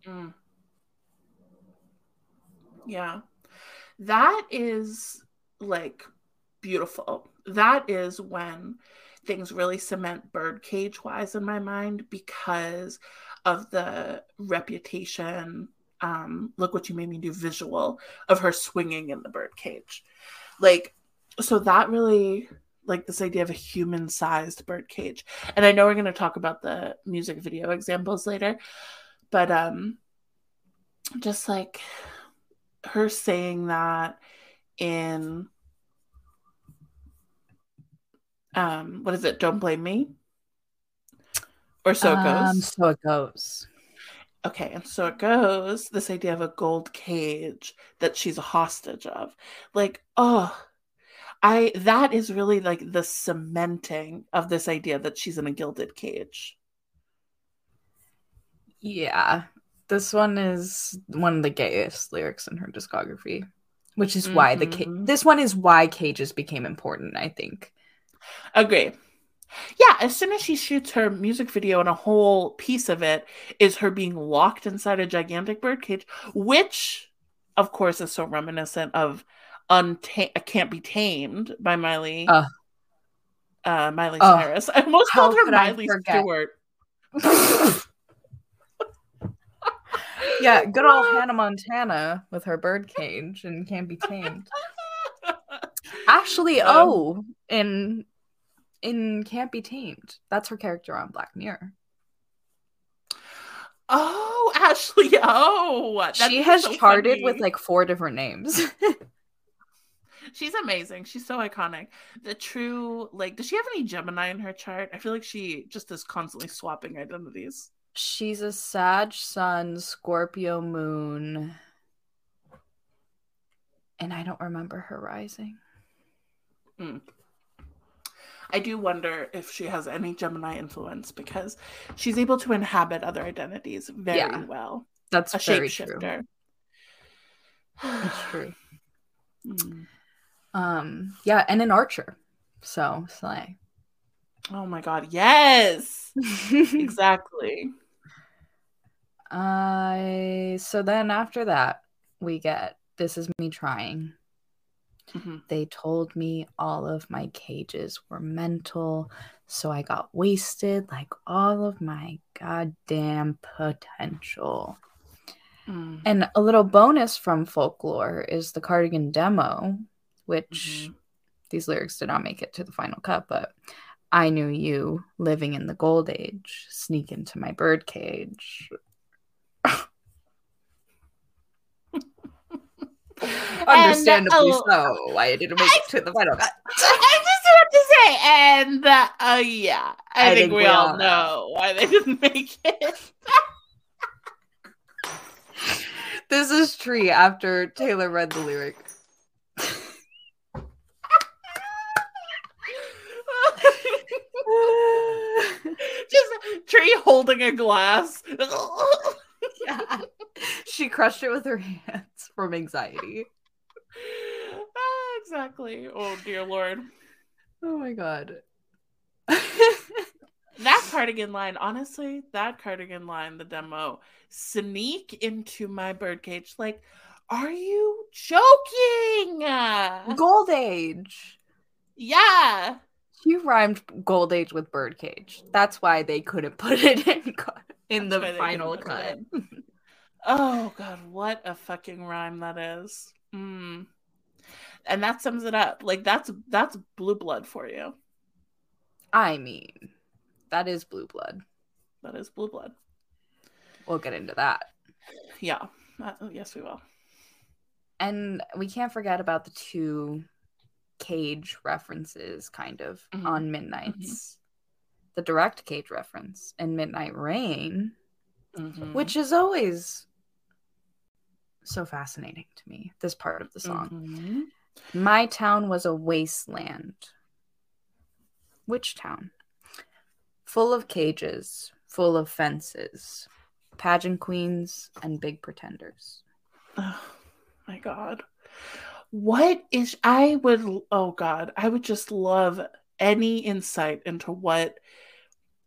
Mm. Yeah. That is like beautiful. That is when things really cement birdcage wise in my mind because of the reputation um look what you made me do visual of her swinging in the birdcage like so that really like this idea of a human sized bird cage. And I know we're going to talk about the music video examples later, but um just like her saying that in um what is it? Don't blame me. Or so it goes. Um, so it goes. Okay, and so it goes. This idea of a gold cage that she's a hostage of. Like, oh, I that is really like the cementing of this idea that she's in a gilded cage. Yeah. This one is one of the gayest lyrics in her discography, which is mm-hmm. why the ca- mm-hmm. this one is why cages became important, I think. Agree. Yeah, as soon as she shoots her music video and a whole piece of it is her being locked inside a gigantic birdcage, which of course is so reminiscent of Unta- Can't Be Tamed by Miley. Uh, uh, Miley uh, Cyrus. I almost called her Miley Stewart. yeah, good old Hannah Montana with her birdcage and Can't Be Tamed. Actually, um, oh, in in Can't Be Tamed. That's her character on Black Mirror. Oh, Ashley. Oh, she has so charted funny. with like four different names. She's amazing. She's so iconic. The true, like, does she have any Gemini in her chart? I feel like she just is constantly swapping identities. She's a Sag Sun, Scorpio Moon, and I don't remember her rising. Hmm. I do wonder if she has any Gemini influence because she's able to inhabit other identities very yeah, well. That's a very shapeshifter. True. That's true. Mm. Um, yeah, and an archer. So slay. Oh my god, yes. exactly. I uh, so then after that we get this is me trying. Mm-hmm. They told me all of my cages were mental, so I got wasted like all of my goddamn potential. Mm. And a little bonus from folklore is the cardigan demo, which mm-hmm. these lyrics did not make it to the final cut, but I knew you living in the gold age, sneak into my birdcage. Understandably and, oh, so. Why didn't make I, it to the final cut. I just want to say, and uh, yeah, I, I think, think, we, we all know, know why they didn't make it. this is Tree after Taylor read the lyric. Tree holding a glass. yeah. She crushed it with her hands from anxiety. Ah, exactly. Oh dear lord. Oh my god. that cardigan line, honestly, that cardigan line, the demo, sneak into my birdcage. Like, are you joking? Gold Age. Yeah. You rhymed Gold Age with Birdcage. That's why they couldn't put it in in That's the final cut. oh god, what a fucking rhyme that is. Mm. And that sums it up. Like that's that's blue blood for you. I mean, that is blue blood. That is blue blood. We'll get into that. Yeah. Uh, yes, we will. And we can't forget about the two cage references kind of mm-hmm. on midnights mm-hmm. the direct cage reference in midnight rain mm-hmm. which is always so fascinating to me this part of the song mm-hmm. my town was a wasteland which town full of cages full of fences pageant queens and big pretenders oh my god what is I would oh god, I would just love any insight into what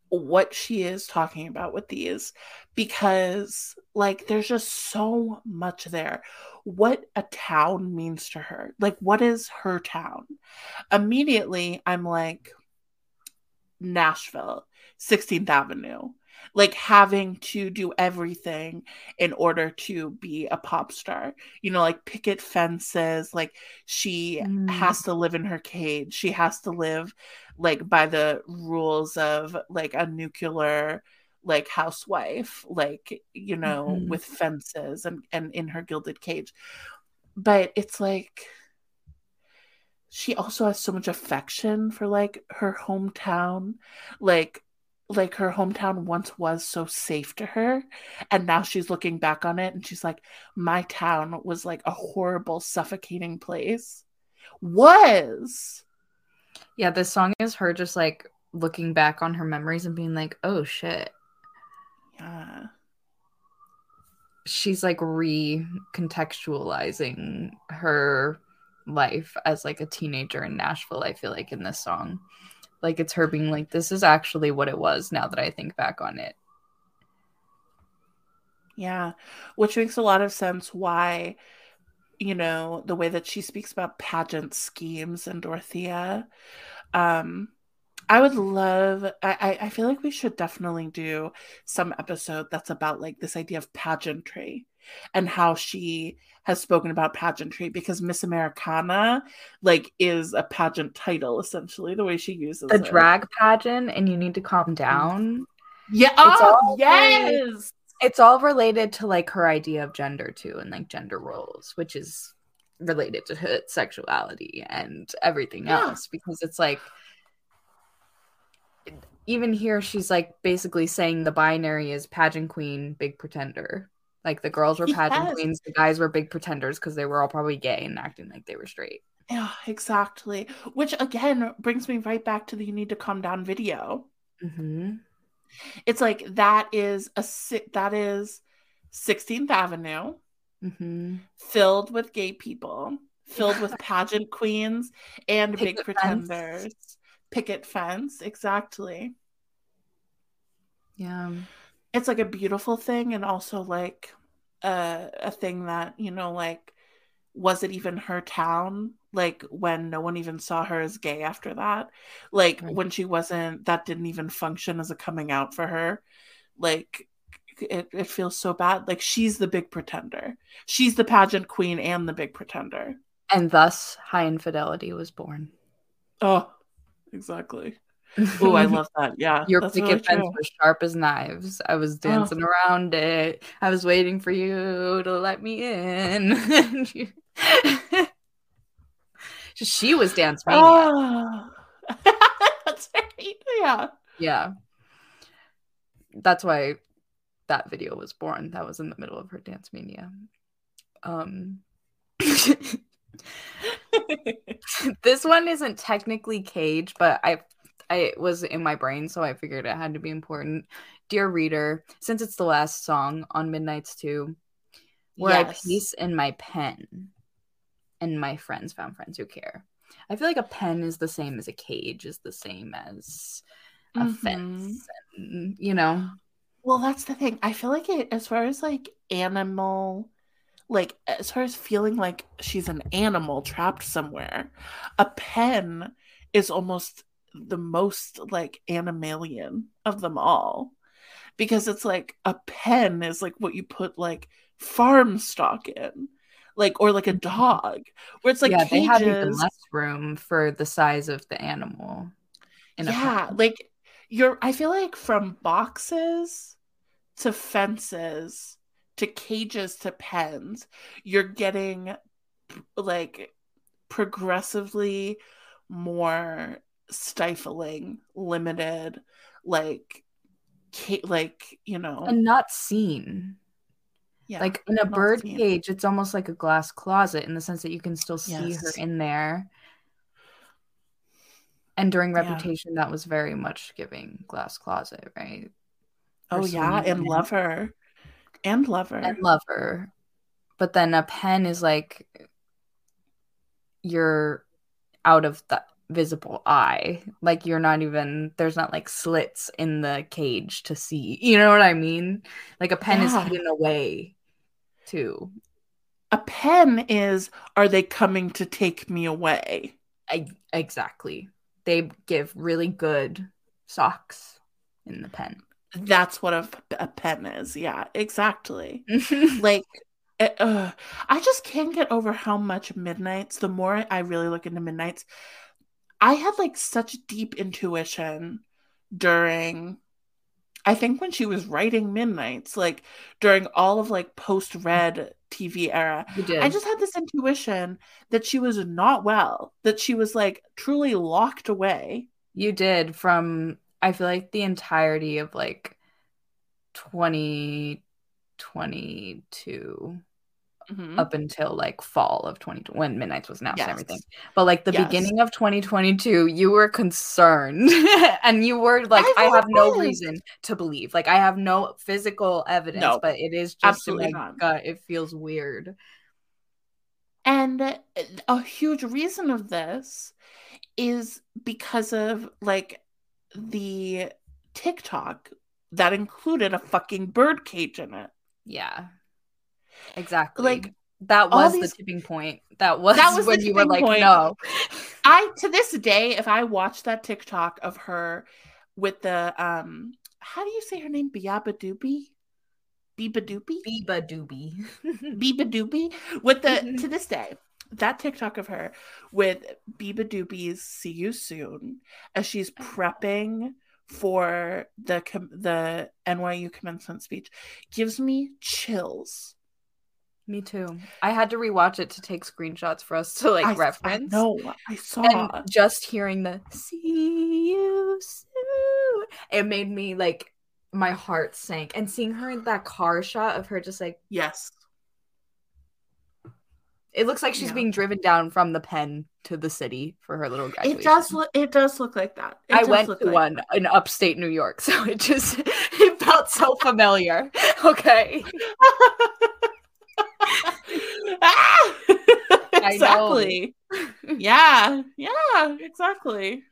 what she is talking about with these because like there's just so much there. What a town means to her. Like what is her town? Immediately i'm like nashville 16th avenue like having to do everything in order to be a pop star you know like picket fences like she mm. has to live in her cage she has to live like by the rules of like a nuclear like housewife like you know mm-hmm. with fences and and in her gilded cage but it's like she also has so much affection for like her hometown like like her hometown once was so safe to her and now she's looking back on it and she's like my town was like a horrible suffocating place. Was. Yeah this song is her just like looking back on her memories and being like oh shit. Yeah. She's like recontextualizing her life as like a teenager in Nashville I feel like in this song like it's her being like, this is actually what it was now that I think back on it. Yeah, which makes a lot of sense why, you know, the way that she speaks about pageant schemes and Dorothea. Um, I would love, I, I feel like we should definitely do some episode that's about like this idea of pageantry and how she has spoken about pageantry because Miss Americana like is a pageant title essentially the way she uses the it. drag pageant and you need to calm mm-hmm. down. Yeah, It's oh, all yes. It's all related to like her idea of gender too and like gender roles, which is related to her sexuality and everything Yeah. else because it's like even here she's like basically saying the binary is pageant queen, big pretender. Like the girls were pageant Yes. queens, the guys were big pretenders because they were all probably gay and acting like they were straight. Yeah, exactly. Which again brings me right back to the you need to calm down video. Mm-hmm. It's like that is a that is 16th Avenue Mm-hmm. filled with gay people, filled with pageant queens and big Picket fence. pretenders. Picket fence, exactly. Yeah. It's like a beautiful thing and also like a a thing that, you know, like was it even her town? Like when no one even saw her as gay after that? Like Right. when she wasn't that didn't even function as a coming out for her. Like it, it feels so bad. Like she's the big pretender. She's the pageant queen and the big pretender. And thus high infidelity was born. Oh, exactly. Oh, I love that. Yeah. Your picket really fence was sharp as knives. I was dancing around it. I was waiting for you to let me in. she was dance mania. Oh. that's right. Yeah. Yeah. That's why that video was born. That was in the middle of her dance mania. Um this one isn't technically cage, but I I it was in my brain, so I figured it had to be important. Dear reader, since it's the last song on Midnight's 2, where I Yes. piece in my pen and my friends found friends who care. I feel like a pen is the same as a cage, is the same as a Mhm. fence. And, you know, Well, that's the thing. I feel like it, as far as like animal, like as far as feeling like she's an animal trapped somewhere, a pen is almost the most like animalian of them all because it's like a pen is like what you put like farm stock in, like or like a mm-hmm. dog, where it's like yeah, they have even less room for the size of the animal. in yeah like you're i feel like from boxes to fences to cages to pens you're getting like progressively more stifling limited like like you know and not seen. yeah like in a bird seen. cage, it's almost like a glass closet in the sense that you can still see her in there. And during Yeah. Reputation, that was very much giving glass closet, right? oh yeah and lover and lover and lover. But then a pen is like you're out of the visible eye. Like you're not even there's not like slits in the cage to see. You know what I mean? Like a pen Yeah. is hidden away too. a pen is are they coming to take me away I, exactly. They give really good socks in the pen. That's what a, a pen is. Yeah, exactly. Like, it, uh, I just can't get over how much Midnights, the more I really look into Midnights, I had like such deep intuition during, I think when she was writing Midnights, like during all of like post Red TV era. I just had this intuition that she was not well, that she was like truly locked away. You did from I feel like the entirety of like 2022 Mhm. up until like fall of 20 when Midnight's was announced Yes. and everything. But like the Yes. beginning of 2022, you were concerned and you were like, I I, have no reason to believe. Like I have no physical evidence, No, but it is just absolutely not. gut. It feels weird. And a huge reason of this is because of like the TikTok that included a fucking bird cage in it. Yeah. Exactly. Like, that was these- the tipping point. That was, That was when you were like, point. no. I to this day, if I watch that TikTok of her with the um how do you say her name? Biaba Doobie? Biba Doopy. Biba Doobie. Biba Doopy. With the to this day, that TikTok of her with Biba Doopy's "See You Soon" as she's prepping for the com- the NYU commencement speech gives me chills. Me too. I had to rewatch it to take screenshots for us to like I, reference. No, I saw. And just hearing the "See you soon," it made me like my heart sank. And seeing her in that car shot of her just like yes, it looks like she's Yeah. being driven down from the pen to the city for her little graduation. it does look. It does look like that. It I went to like one in upstate New York, so it just it felt so familiar. Okay. Ah! exactly. yeah, yeah, exactly.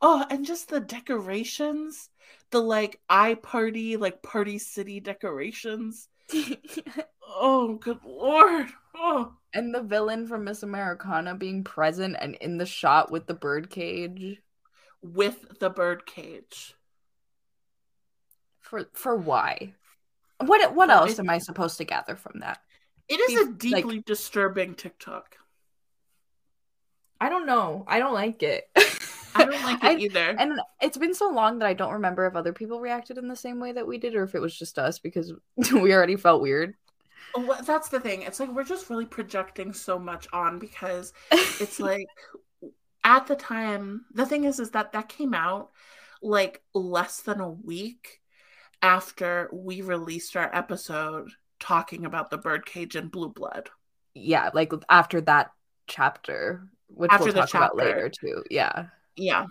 Oh, and just the decorations, the like eye party, like party city decorations. Oh, good lord. Oh, and the villain from Miss Americana being present and in the shot with the birdcage. with the bird cage. For for why? What what else am I supposed to gather from that? It is a Be- like- deeply disturbing TikTok. I don't know. I don't like it. I don't like it I- either. And it's been so long that I don't remember if other people reacted in the same way that we did or if it was just us because we already felt weird. Well, that's the thing. It's like we're just really projecting so much on because it's like at the time the thing is is that that came out like less than a week after we released our episode talking about the birdcage and blue blood yeah, like after that chapter, which After we'll talk about later too. Yeah. yeah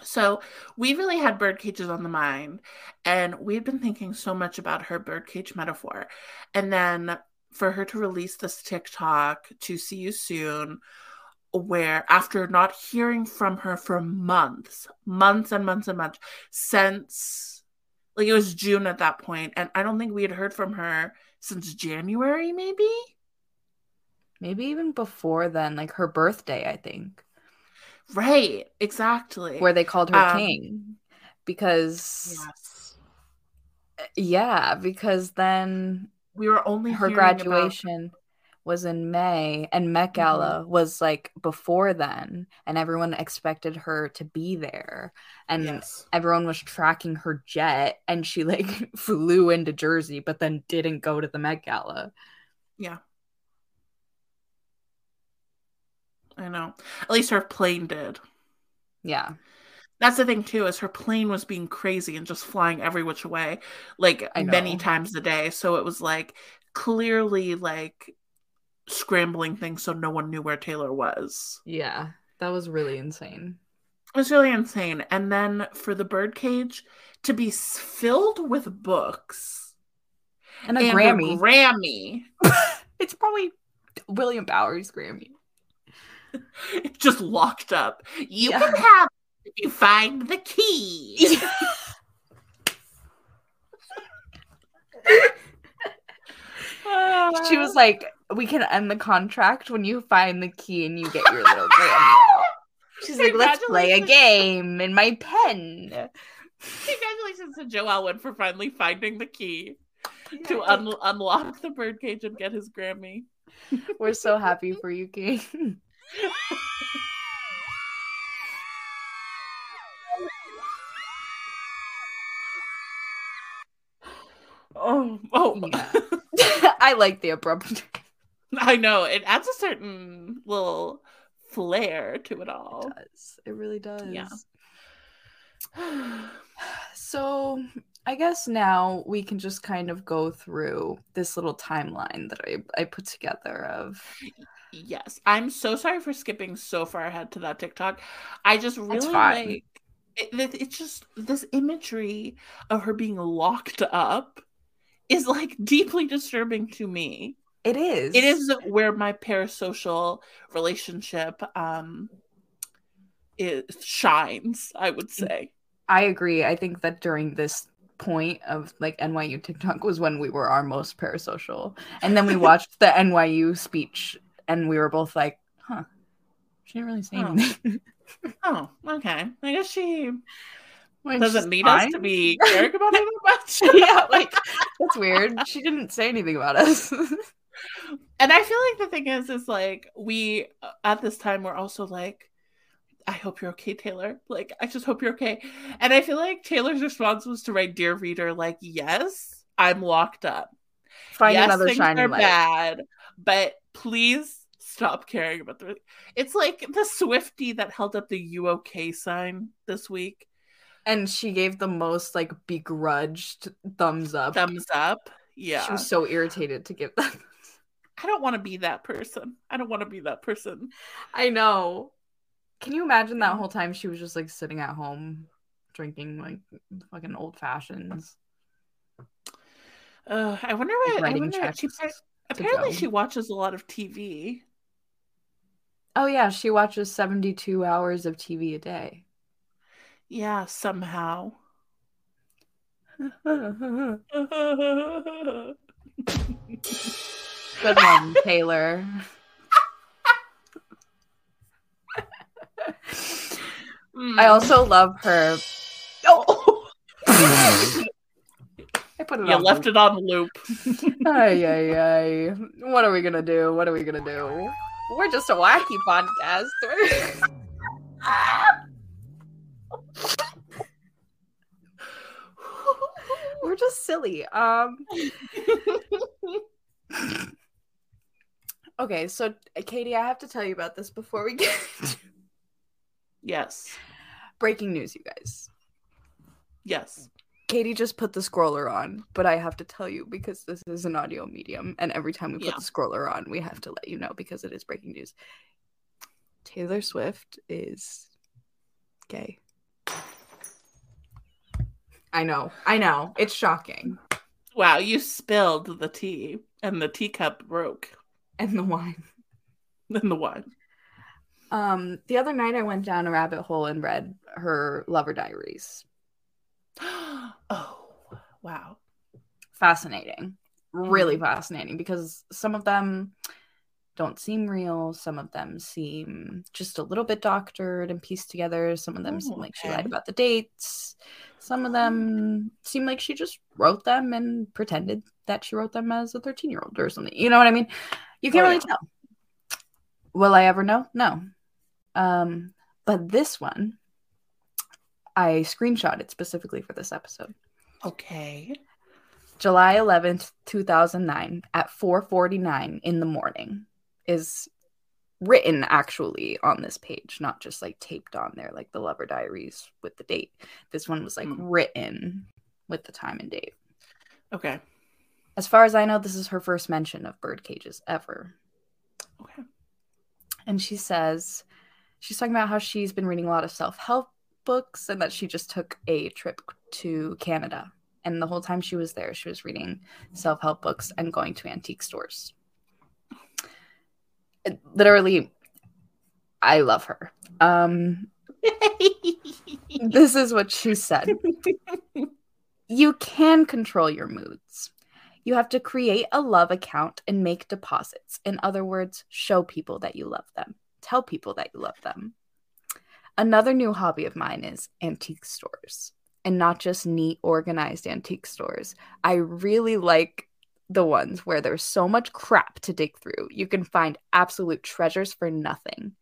so we really had bird cages on the mind and we'd been thinking so much about her birdcage metaphor and then for her to release this tiktok to see you soon where after not hearing from her for months months and months and months since like it was june at that point and i don't think we had heard from her since january maybe? Maybe even before then, like her birthday, I think, right exactly. Where they called her Um, king. Because yes. Yeah, because then we were only her graduation was in May and Met mm-hmm. Gala was like before then and everyone expected her to be there and yes everyone was tracking her jet and she like flew into Jersey but then didn't go to the Met Gala. Yeah. I know. At least her plane did. Yeah. That's the thing too, is her plane was being crazy and just flying every which way, like many times a day. So it was like clearly like scrambling things so no one knew where Taylor was. Yeah. That was really insane. It was really insane. And then for the birdcage to be filled with books And a and Grammy. a Grammy, it's probably William Bowery's Grammy. just locked up. You Yeah. can have if you find the key. she was like, "We can end the contract when you find the key and you get your little Grammy." She's like, "Let's play a game in my pen." Congratulations to Joe Alwyn for finally finding the key to un- unlock the birdcage and get his Grammy. We're so happy for you, King. Oh, oh, Yeah. I like the abrupt. I know it adds a certain little flair to it all. It does. It really does. Yeah. So I guess now we can just kind of go through this little timeline that I, I put together of Yes, I'm so sorry for skipping so far ahead to that TikTok. I just really like it, it- it's just this imagery of her being locked up is like deeply disturbing to me. It is. It is where my parasocial relationship um it shines, I would say. I agree. I think that during this point of like NYU TikTok was when we were our most parasocial. And then we watched the NYU speech and we were both like, huh, she didn't really say Oh. anything. Oh, okay. I guess she doesn't need us to be caring about it that much. yeah, like that's weird. She didn't say anything about us. and I feel like the thing is, is like we uh, at this time we're also like, I hope you're okay, Taylor. Like, I just hope you're okay. And I feel like Taylor's response was to write, "Dear reader, like, yes, I'm locked up. Find yes, another things shining are light. bad, but please stop caring about the." It's like the Swifty that held up the "You okay" sign this week. And she gave the most like begrudged thumbs up. Thumbs up. Yeah. She was so irritated to give that. I don't want to be that person. I don't want to be that person. I know. Can you imagine that whole time she was just like sitting at home drinking like fucking old fashions? Uh, I wonder Like. I wonder. She, apparently, she watches a lot of TV. Oh yeah, she watches 72 hours of TV a day. Yeah, somehow. Good one, Taylor. I also love her. Oh, I put it you on left it on loop. Ay, ay, ay. What are we gonna do? What are we gonna do? We're just a wacky podcast. We're just silly. Um. Okay, so uh, Katie, I have to tell you about this before we get yes. breaking news, you guys. Yes. Katie just put the scroller on, but I have to tell you because this is an audio medium, and every time we put Yeah. the scroller on, we have to let you know because it is breaking news. Taylor Swift is gay. I know, I know, it's shocking. Wow, you spilled the tea, and the teacup broke And the wine. in the wine. Um, the other night I went down a rabbit hole and read her lover diaries. oh, wow. Fascinating. Really fascinating because some of them don't seem real. Some of them seem just a little bit doctored and pieced together. Some of them seem Oh, like she lied about the dates. Some of them seem like she just wrote them and pretended that she wrote them as a 13 year old or something. You know what I mean? You can't Oh, really tell. Will I ever know? No. Um, but this one, I screenshotted specifically for this episode. Okay. July 11th, 2009 at 4:49 in the morning is written actually on this page, not just like taped on there like the lover diaries with the date. This one was like Hmm. written with the time and date. Okay. As far as I know, this is her first mention of bird cages ever. Okay. And she says she's talking about how she's been reading a lot of self-help books and that she just took a trip to Canada. And the whole time she was there, she was reading self-help books and going to antique stores. It- literally I love her. Um this is what she said. You can control your moods. You have to create a love account and make deposits. In other words, show people that you love them. Tell people that you love them. Another new hobby of mine is antique stores and not just neat, organized antique stores. I really like the ones where there's so much crap to dig through. You can find absolute treasures for nothing.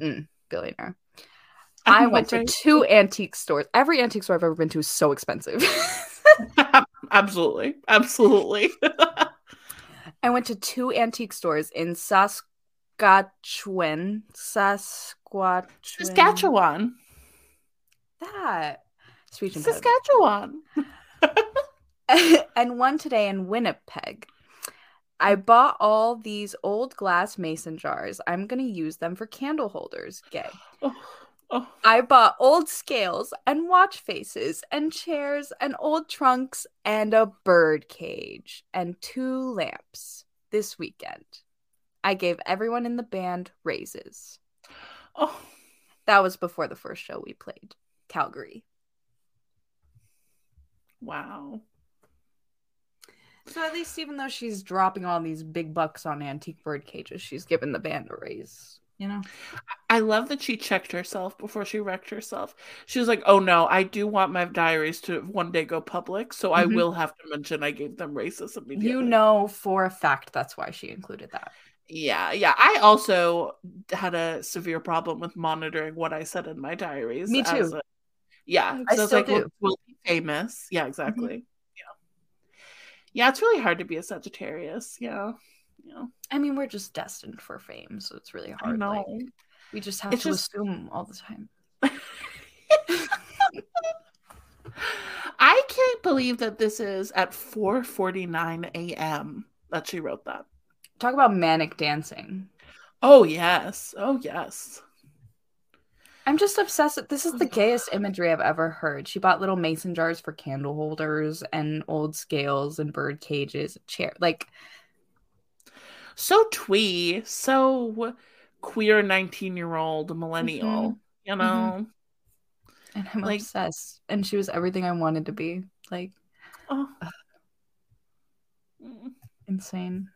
Mm, billionaire. I I'm went to two antique stores. Every antique store I've ever been to is so expensive. absolutely. Absolutely. I went to two antique stores in Saskatchewan. Saskatchewan. Saskatchewan. That. Speech. Saskatchewan. and one today in Winnipeg. I bought all these old glass mason jars. I'm going to use them for candle holders. Gay. Oh, oh. I bought old scales and watch faces and chairs and old trunks and a bird cage and two lamps this weekend. I gave everyone in the band raises. oh. That was before the first show we played, Calgary. Wow. So at least even though she's dropping all these big bucks on antique bird cages, she's giving the band a raise. You know. I love that she checked herself before she wrecked herself. She was like, "Oh no, I do want my diaries to one day go public, so I Mhm. will have to mention I gave them racism. You know for a fact that's why she included that. Yeah, yeah. I also had a severe problem with monitoring what I said in my diaries. Me too. a- yeah, I so it's like, do. Mm-hmm. we'll be famous. Yeah, exactly. Yeah, yeah. It's really hard to be a Sagittarius. Yeah, yeah. I mean, we're just destined for fame, so it's really hard. know. Like, we just have It's to just- assume all the time. I can't believe that this is at 4:49 a.m. that she wrote that. Talk about manic dancing. Oh yes. Oh yes. I'm just obsessed. This is the gayest imagery I've ever heard. She bought little mason jars for candle holders and old scales and bird cages, chair. Like, So twee, so queer 19-year-old millennial, Mhm. you know. and I'm Like- obsessed. And she was everything I wanted to be. Like, Oh. Insane.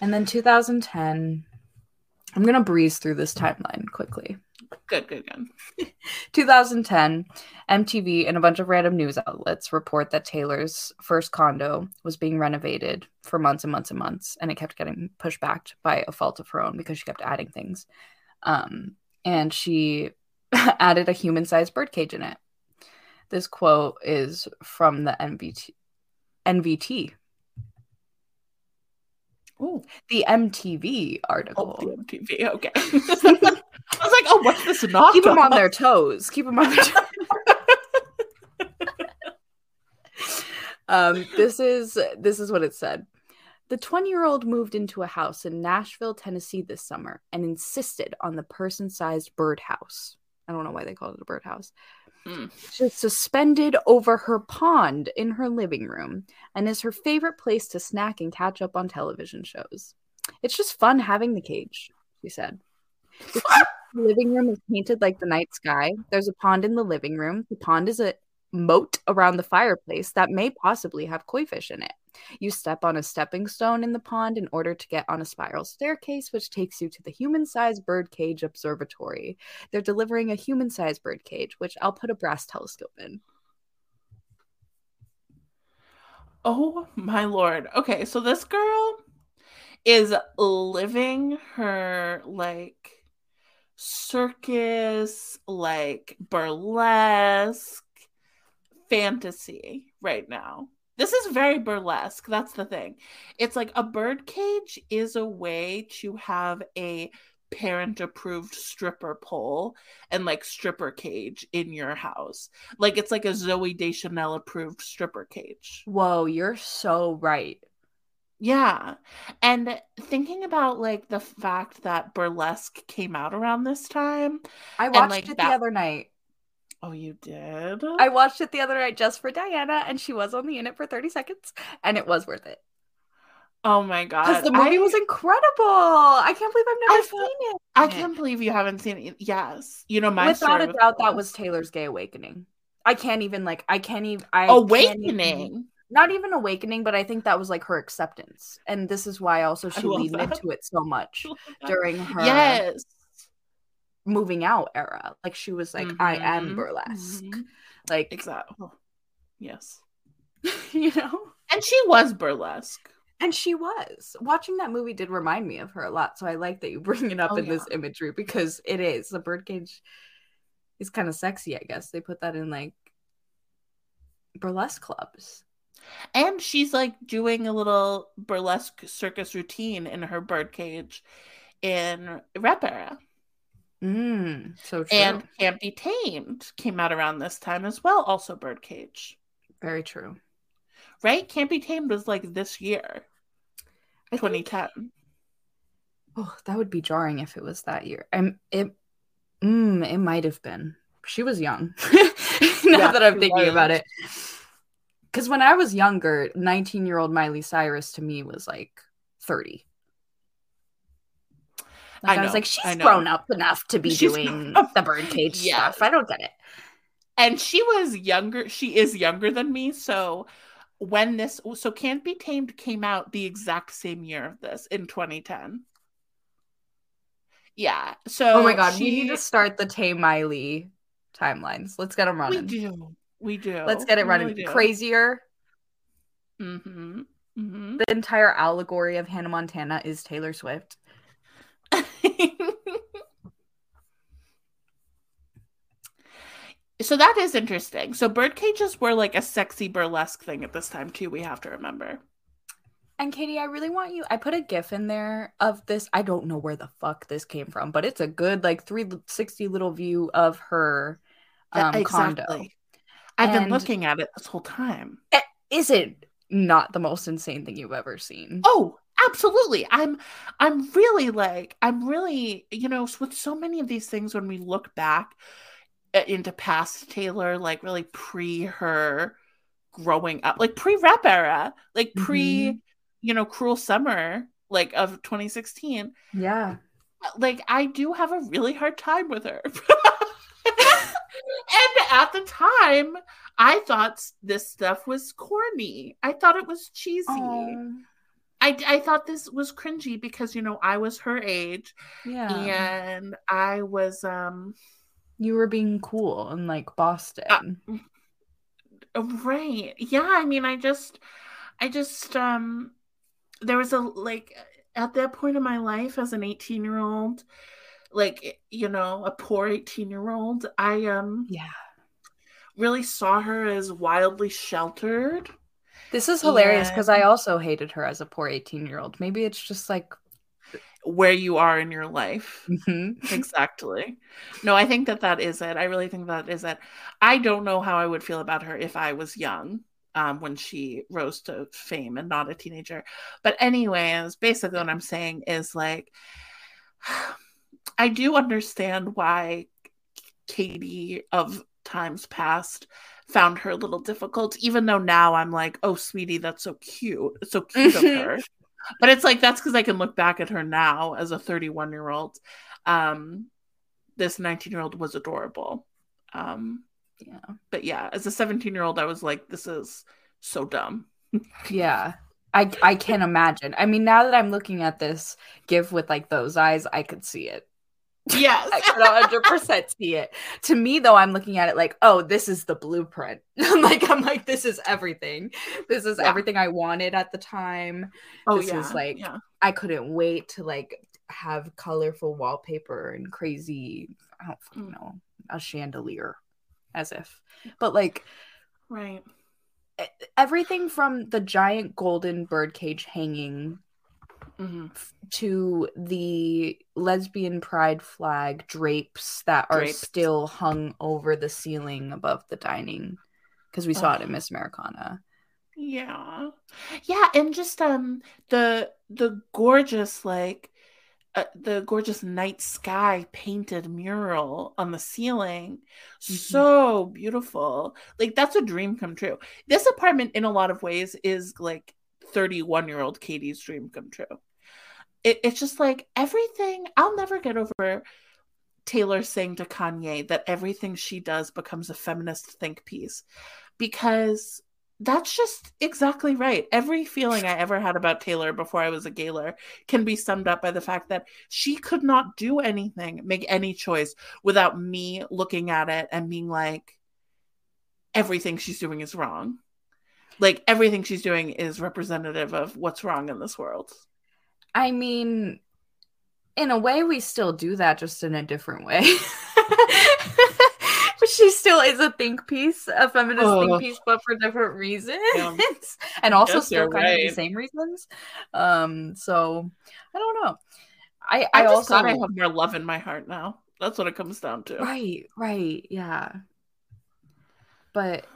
And then 2010. I'm gonna breeze through this timeline quickly. Good, good, good. 2010, MTV and a bunch of random news outlets report that Taylor's first condo was being renovated for months and months and months, and it kept getting pushed back by a fault of her own because she kept adding things. Um, and she added a human-sized birdcage in it. This quote is from the NVT. NVT, Oh, the MTV article. oh article. the MTV. Okay. I was like, oh, what's this? Keep them on their toes. Keep them on their toes. um, this is this is what it said. The 20-year-old moved into a house in Nashville, Tennessee this summer and insisted on the person-sized birdhouse. I don't know why they called it a birdhouse. Mm. She's suspended over her pond in her living room and is her favorite place to snack and catch up on television shows. It's just fun having the cage, she said. The living room is painted like the night sky. There's a pond in the living room. The pond is a moat around the fireplace that may possibly have koi fish in it. You step on a stepping stone in the pond in order to get on a spiral staircase, which takes you to the human sized birdcage observatory. They're delivering a human sized birdcage, which I'll put a brass telescope in. Oh my lord. Okay, so this girl is living her like circus, like burlesque fantasy right now. This is very burlesque. That's the thing. It's like a birdcage is a way to have a parent approved stripper pole and like stripper cage in your house. Like it's like a Zooey Deschanel approved stripper cage. Whoa, you're so right. Yeah. And thinking about like the fact that burlesque came out around this time. I watched like, it that- the other night. Oh, you did? I watched it the other night just for Dianna, and she was on the unit for 30 seconds, and it was worth it. oh my god. Because the movie I, was incredible. I can't believe I've never I seen it. I can't believe you haven't seen it. Yes. You know, my Without a doubt, that was Taylor's gay awakening. I can't even like. I can't even. I can't even- awakening. not even awakening, but I think that was like her acceptance, and this is why also she leaned into it so much during her Yes. Moving out era. Like she was like, "I am Mhm, burlesque," mhm. like Exactly. Yes. you know. And she was burlesque. And she was. Watching that movie did remind me of her a lot. So I like that you bring it up Oh, in this imagery because it is. The birdcage is kind of sexy, I guess. They put that in like burlesque clubs. And she's like doing a little burlesque circus routine in her birdcage in Rep Era. Mm, so true. And Can't Be Tamed came out around this time as well, also birdcage. Very true. Right? Can't Be Tamed was like this year, I think- 2010. oh, that would be jarring if it was that year. I'm it mm, it might have been. She was young. now Yeah, that I'm thinking about it. Because when I was younger, 19 year old Miley Cyrus to me was like 30. Like, I I, was like, she's grown up enough to be She's doing the birdcage Yes. stuff. I don't get it. And she was younger. She is younger than me. So when this, so Can't Be Tamed came out the exact same year of this in 2010. Yeah. So oh my god, she, we need to start the Tay Miley timelines. Let's get them running We do. We do. Let's get it running. really. Crazier. Mm-hmm. Mm-hmm. The entire allegory of Hannah Montana is Taylor Swift. so that is interesting. So bird cages were like a sexy burlesque thing at this time too. We have to remember. And Katie, I really want you. I put a GIF in there of this. I don't know where the fuck this came from, but it's a good like 360 little view of her um, condo. I've been looking at it this whole time. Is it not the most insane thing you've ever seen? Oh, absolutely. I'm I'm really like I'm really, you know, with so many of these things when we look back uh, into past Taylor, like really pre her growing up, like pre rep era, like pre, you know, cruel summer, like of 2016. Yeah. Like I do have a really hard time with her. and at the time, I thought this stuff was corny. I thought it was cheesy. Oh, I, I thought this was cringy because you know I was her age yeah. and I was um You were being cool in like Boston. right yeah I mean I just I just um there was a like at that point in my life as an 18 year old like you know a poor 18 year old I um yeah. really saw her as wildly sheltered This is hilarious because I also hated her as a poor 18 year old. Maybe it's just like, where you are in your life mhm. exactly. No, I think that that is it. I really think that is it. I don't know how I would feel about her if I was young um, when she rose to fame and not a teenager. But, anyways, basically, what I'm saying is like, I do understand why Katie of times past found her a little difficult, even though now I'm like, oh, sweetie, that's so cute. It's so cute of her. But it's like, that's because I can look back at her now as a 31 year old. Um, this 19 year old was adorable. Um, yeah. but yeah, as a 17 year old, I was like, this is so dumb. Yeah. I, I can't imagine. I mean, now that I'm looking at this GIF with like those eyes, I could see it. Yes. I could 100% see it. To me, though, I'm looking at it like, oh, this is the blueprint. like, I'm like, this is everything. This is Yeah. everything I wanted at the time. oh, this yeah. is like- yeah. I couldn't wait to like have colorful wallpaper and crazy, I don't Mm. know, a chandelier, as if. But like Right. everything from the giant golden birdcage hanging hmm to the lesbian pride flag drapes that are Drapes. still hung over the ceiling above the dining because we saw it in Miss Americana. Yeah. Yeah, and just um the the gorgeous like uh, the gorgeous night sky painted mural on the ceiling. So beautiful. Like that's a dream come true. This apartment in a lot of ways is like 31 year old katie's dream come true it, it's just like everything i'll never get over taylor saying to kanye that everything she does becomes a feminist think piece because that's just exactly right. Every feeling I ever had about Taylor before I was a Gaylor can be summed up by the fact that she could not do anything, make any choice without me looking at it and being like, everything she's doing is wrong. Like everything she's doing is representative of what's wrong in this world. I mean, in a way, we still do that, just in a different way. but she still is a think piece, a feminist Ugh. think piece, but for different reasons, Yeah. and also still kind of the same reasons. Um, so I don't know. I I, I, just also I have more love in my heart now. That's what it comes down to. right, right, yeah. But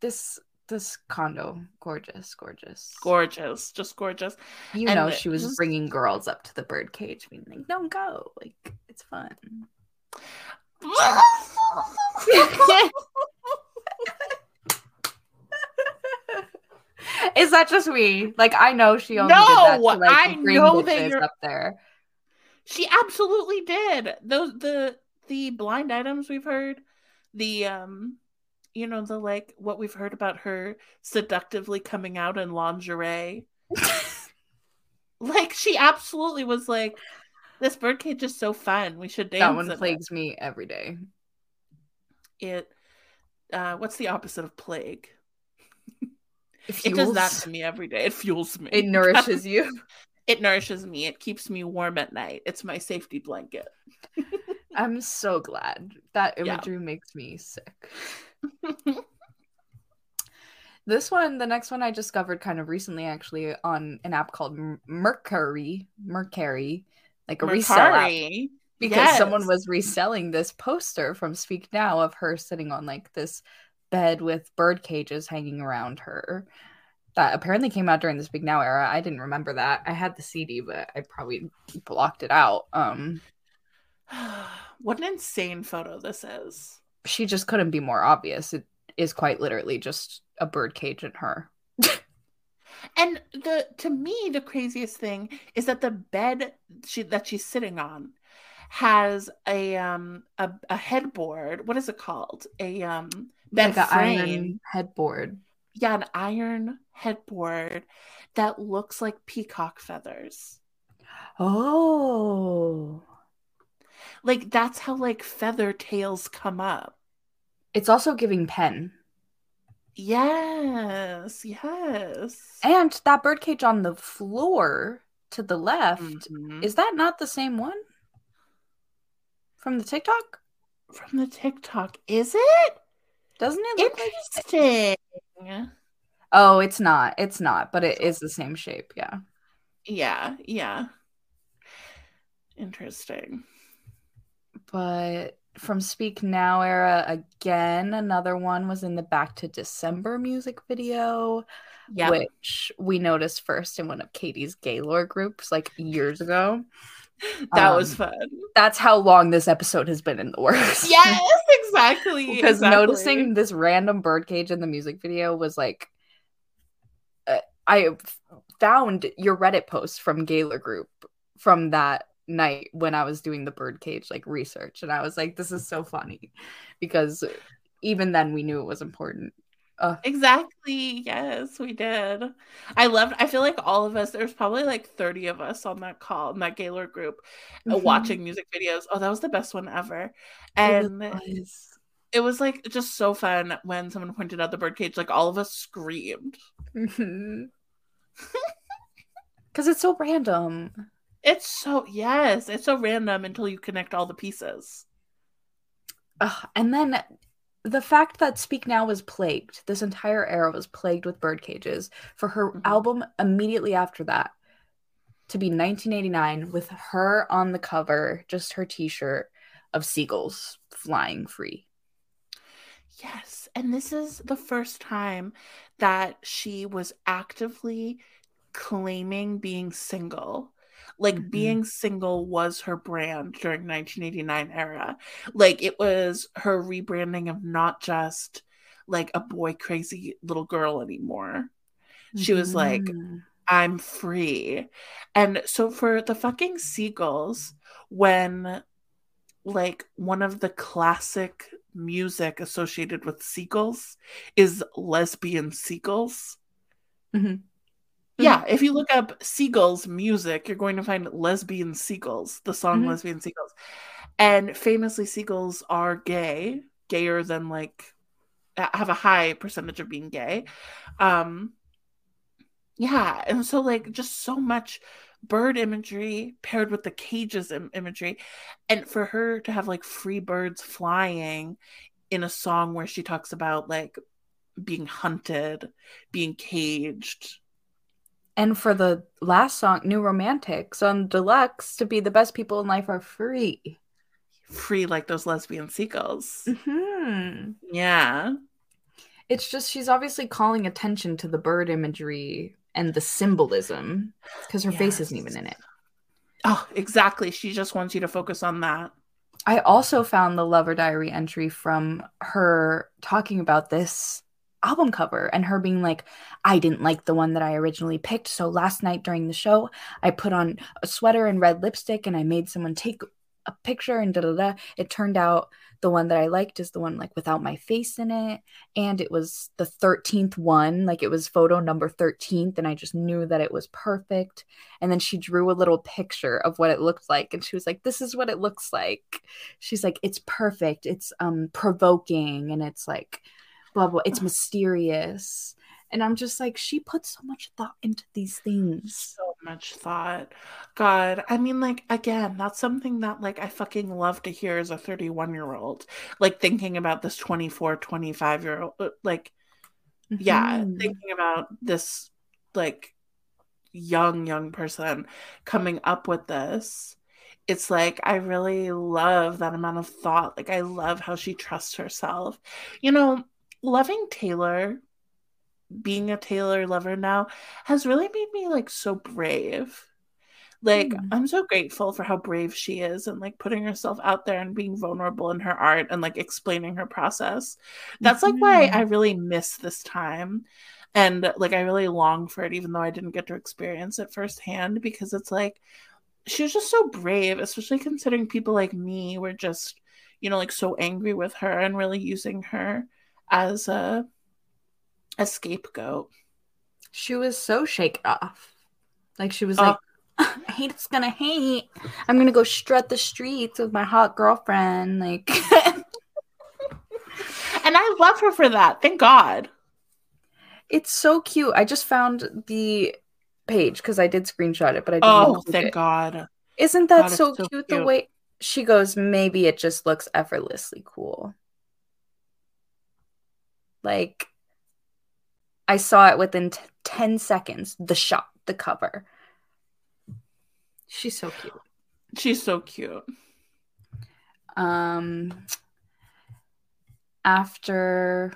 this this condo, gorgeous, gorgeous. Gorgeous, just gorgeous. you and know, she was just- bringing girls up to the birdcage, being like, "Don't go, like it's fun." Is that just me? Like I know she only did that to like I bring know that you're- up there. She absolutely did. Those the the blind items we've heard, the um you know, the like what we've heard about her seductively coming out in lingerie. like she absolutely was like This birdcage is so fun. We should dance. That one plagues me every day. It. Uh, what's the opposite of plague? It, It does that to me every day. It fuels me. It nourishes you. It nourishes me. It keeps me warm at night. It's my safety blanket. I'm so glad. That Yeah. imagery makes me sick. This one, the next one I discovered kind of recently actually on an app called Mercury, Mercury, like a resale app. Mercari. because someone was reselling this poster from Speak Now of her sitting on like this bed with bird cages hanging around her. That apparently came out during the Speak Now era. I didn't remember that. I had the CD, but I probably blocked it out. Um, what an insane photo this is. She just couldn't be more obvious. It is quite literally just a bird cage in her. And the to me the craziest thing is that the bed she that she's sitting on has a um a, a headboard. What is it called? A um bed like an frame. iron headboard. Yeah, an iron headboard that looks like peacock feathers. Oh. Like that's how like feather tails come up. It's also giving pen. Yes, yes. And that birdcage on the floor to the left, Mhm. is that not the same one? From the TikTok? From the TikTok, is it? Doesn't it look like Interesting. Oh, it's not. It's not, but it is the same shape, yeah. Yeah, yeah. Interesting. But from Speak Now era again, another one was in the Back to December music video, Yeah. which we noticed first in one of Katie's Gaylor groups like years ago. that was Um, fun. That's how long this episode has been in the works. Yes, exactly. because exactly. noticing this random birdcage in the music video was like uh, i found your reddit post from Gaylor group from that night when i was doing the birdcage like research and i was like this is so funny because even then we knew it was important uh, Exactly. Yes, we did. I loved I feel like all of us, there's probably like 30 of us on that call in that Gaylor group uh, Mhm. watching music videos. Oh, that was the best one ever. And it was like just so fun when someone pointed out the birdcage. Like all of us screamed. Mhm. Cause it's so random. It's so yes, it's so random until you connect all the pieces. Ugh, and then the fact that Speak Now was plagued, this entire era was plagued with bird cages. For her Mhm. album immediately after that to be 1989 with her on the cover, just her t shirt of seagulls flying free. Yes, and this is the first time that she was actively claiming being single. Like Mhm. being single was her brand during 1989 era. Like it was her rebranding of not just like a boy crazy little girl anymore. She was like, Mhm. I'm free. And so for the fucking seagulls, when like one of the classic music associated with seagulls is lesbian seagulls. Mhm. Yeah, if you look up seagulls music, you're going to find lesbian seagulls, the song Mhm. lesbian seagulls. And famously seagulls are gay, gayer than like have a high percentage of being gay. Um yeah, and so like just so much bird imagery paired with the cages Im- imagery and for her to have like free birds flying in a song where she talks about like being hunted, being caged. And for the last song, New Romantics on Deluxe, to be the best people in life are free. Free like those lesbian seagulls. hmm Yeah. It's just she's obviously calling attention to the bird imagery and the symbolism because her face isn't even in it. Oh, exactly. She just wants you to focus on that. I also found the Lover Diary entry from her talking about this album cover and her being like, I didn't like the one that I originally picked. So last night during the show, I put on a sweater and red lipstick and I made someone take a picture and da da da. It turned out the one that I liked is the one like without my face in it. And it was the 13th one, like it was photo number 13th. And I just knew that it was perfect. And then she drew a little picture of what it looked like. And she was like, This is what it looks like. She's like, It's perfect. It's um provoking and it's like blah blah. It's mysterious. And I'm just like, she put so much thought into these things. So much thought. God, I mean, like, again, that's something that, like, I fucking love to hear as a 31 year old. Like, thinking about this 24, 25 year old. uh, Like, mm-hmm. yeah, thinking about this, like, young, young person coming up with this. It's like, I really love that amount of thought. Like, I love how she trusts herself. You know, loving Taylor being a Taylor lover now has really made me like so brave. Like mm. I'm so grateful for how brave she is and like putting herself out there and being vulnerable in her art and like explaining her process. That's mm-hmm. like why I really miss this time. And like I really long for it even though I didn't get to experience it firsthand because it's like she was just so brave, especially considering people like me were just, you know, like so angry with her and really using her as a a scapegoat. She was so shaken off. Like she was oh. like, I hate it's gonna hate. I'm gonna go strut the streets with my hot girlfriend. Like And I love her for that. Thank God. It's so cute. I just found the page because I did screenshot it, but I didn't Oh, thank it. God. Isn't that God, so, so cute, cute the way she goes, maybe it just looks effortlessly cool. Like I saw it within t- 10 seconds. The shot, the cover. She's so cute. She's so cute. Um after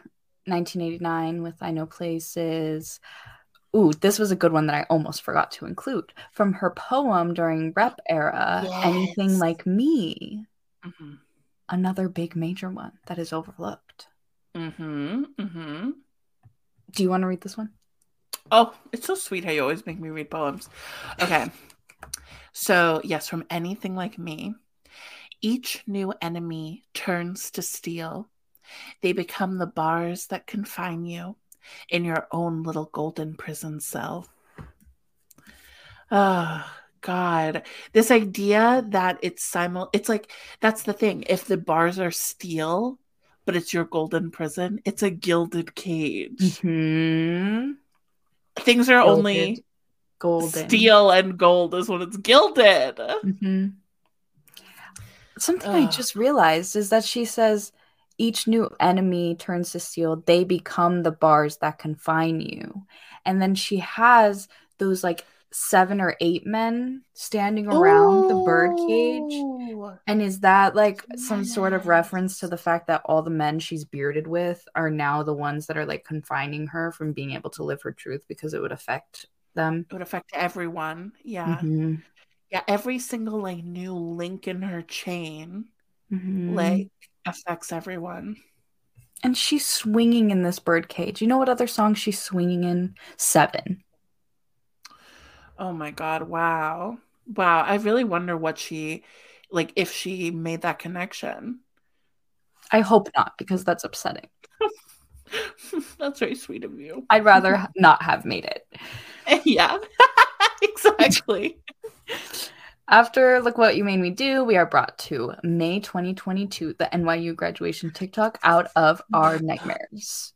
1989 with I Know Places. Ooh, this was a good one that I almost forgot to include. From her poem during rep era, yes. Anything Like Me. Mm-hmm. Another big major one that is overlooked. Mm-hmm. Mm-hmm. Do you want to read this one? Oh, it's so sweet how you always make me read poems. Okay. So, yes, from anything like me, each new enemy turns to steel. They become the bars that confine you in your own little golden prison cell. Oh, God. This idea that it's simul it's like that's the thing. If the bars are steel, but it's your golden prison. It's a gilded cage. Mm-hmm. Things are gilded. only golden. Steel and gold is when it's gilded. Mm-hmm. Something Ugh. I just realized is that she says each new enemy turns to steel. They become the bars that confine you. And then she has those like seven or eight men standing around Ooh. the birdcage. And is that like some sort of reference to the fact that all the men she's bearded with are now the ones that are like confining her from being able to live her truth because it would affect them? It would affect everyone. Yeah. Mm-hmm. Yeah. Every single like new link in her chain mm-hmm. like affects everyone. And she's swinging in this birdcage. You know what other song she's swinging in? Seven. Oh my god, wow. Wow, I really wonder what she like if she made that connection. I hope not because that's upsetting. that's very sweet of you. I'd rather not have made it. Yeah. exactly. After Look What You Made Me Do, we are brought to May 2022, the NYU graduation TikTok out of our nightmares.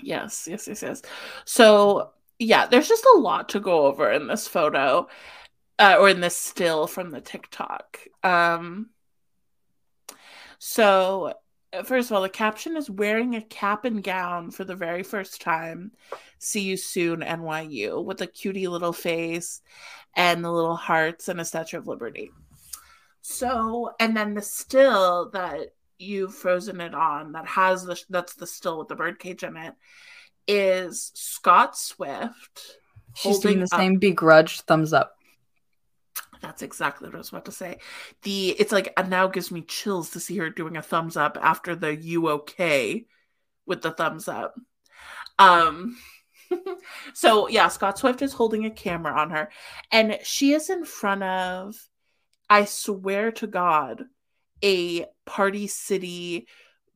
Yes, yes, yes, yes. So yeah, there's just a lot to go over in this photo uh, or in this still from the TikTok. Um, so, uh, first of all, the caption is wearing a cap and gown for the very first time. See you soon, NYU, with a cutie little face and the little hearts and a Statue of Liberty. So, and then the still that you've frozen it on that has the that's the still with the birdcage in it is Scott Swift. She's doing the up. same begrudged thumbs up. That's exactly what I was about to say. The it's like now gives me chills to see her doing a thumbs up after the you okay with the thumbs up. Um so yeah, Scott Swift is holding a camera on her and she is in front of I swear to God, a Party City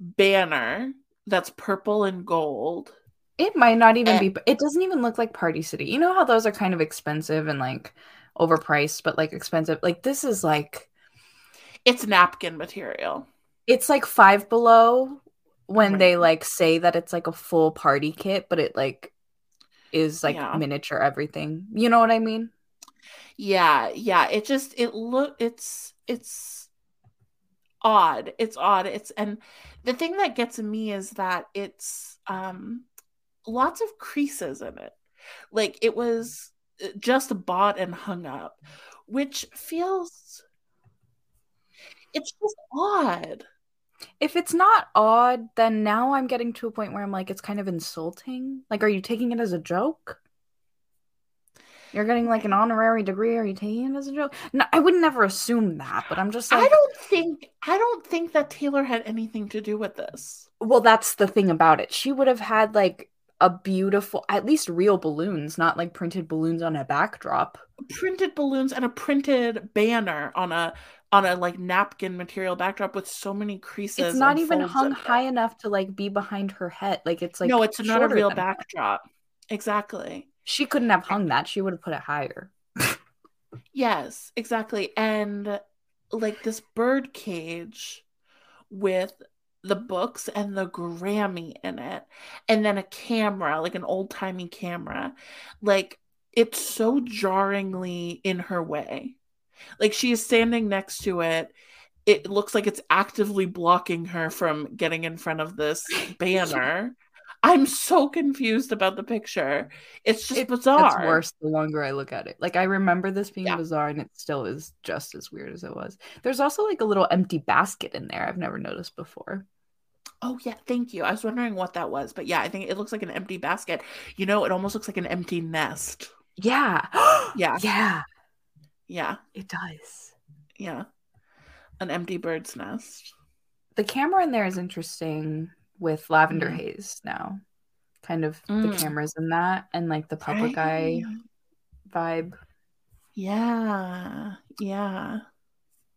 banner that's purple and gold. It might not even And- be. It doesn't even look like Party City. You know how those are kind of expensive and like overpriced, but like expensive. Like this is like It's napkin material. it's like five below when Right. they like say that it's like a full party kit, but it like is like Yeah. miniature everything. You know what I mean? Yeah, yeah. It just it look it's it's odd. It's odd. It's and the thing that gets me is that it's um lots of creases in it. Like it was uh, just bought and hung up, which feels it's just odd. If it's not odd, then now I'm getting to a point where I'm like, it's kind of insulting. Like, are you taking it as a joke? You're getting like an honorary degree. Are you taking it as a joke? No, I would never assume that, but I'm just like, I don't think I don't think that Taylor had anything to do with this. well, that's the thing about it. She would have had like a beautiful, at least real balloons, not like printed balloons on a backdrop. Printed balloons and a printed banner on a on a like napkin material backdrop with so many creases. It's not even hung high enough to like be behind her head. Like it's like no, it's not a real than her. backdrop. Exactly. She couldn't have hung that. She would have put it higher. Yes, exactly. And like this bird cage with the books and the Grammy in it, and then a camera, like an old timey camera. Like it's so jarringly in her way. Like she is standing next to it. It looks like it's actively blocking her from getting in front of this banner. I'm so confused about the picture. It's just It- bizarre. It's worse the longer I look at it. Like I remember this being Yeah. bizarre and it still is just as weird as it was. There's also like a little empty basket in there I've never noticed before. Oh yeah, thank you. I was wondering what that was, but yeah, I think it looks like an empty basket. You know, it almost looks like an empty nest. Yeah. Yeah. Yeah, Yeah, it does. yeah. An empty bird's nest. The camera in there is interesting with lavender Mhm. haze now. Kind of the Mm. cameras in that and like the public eye vibe. Yeah, yeah.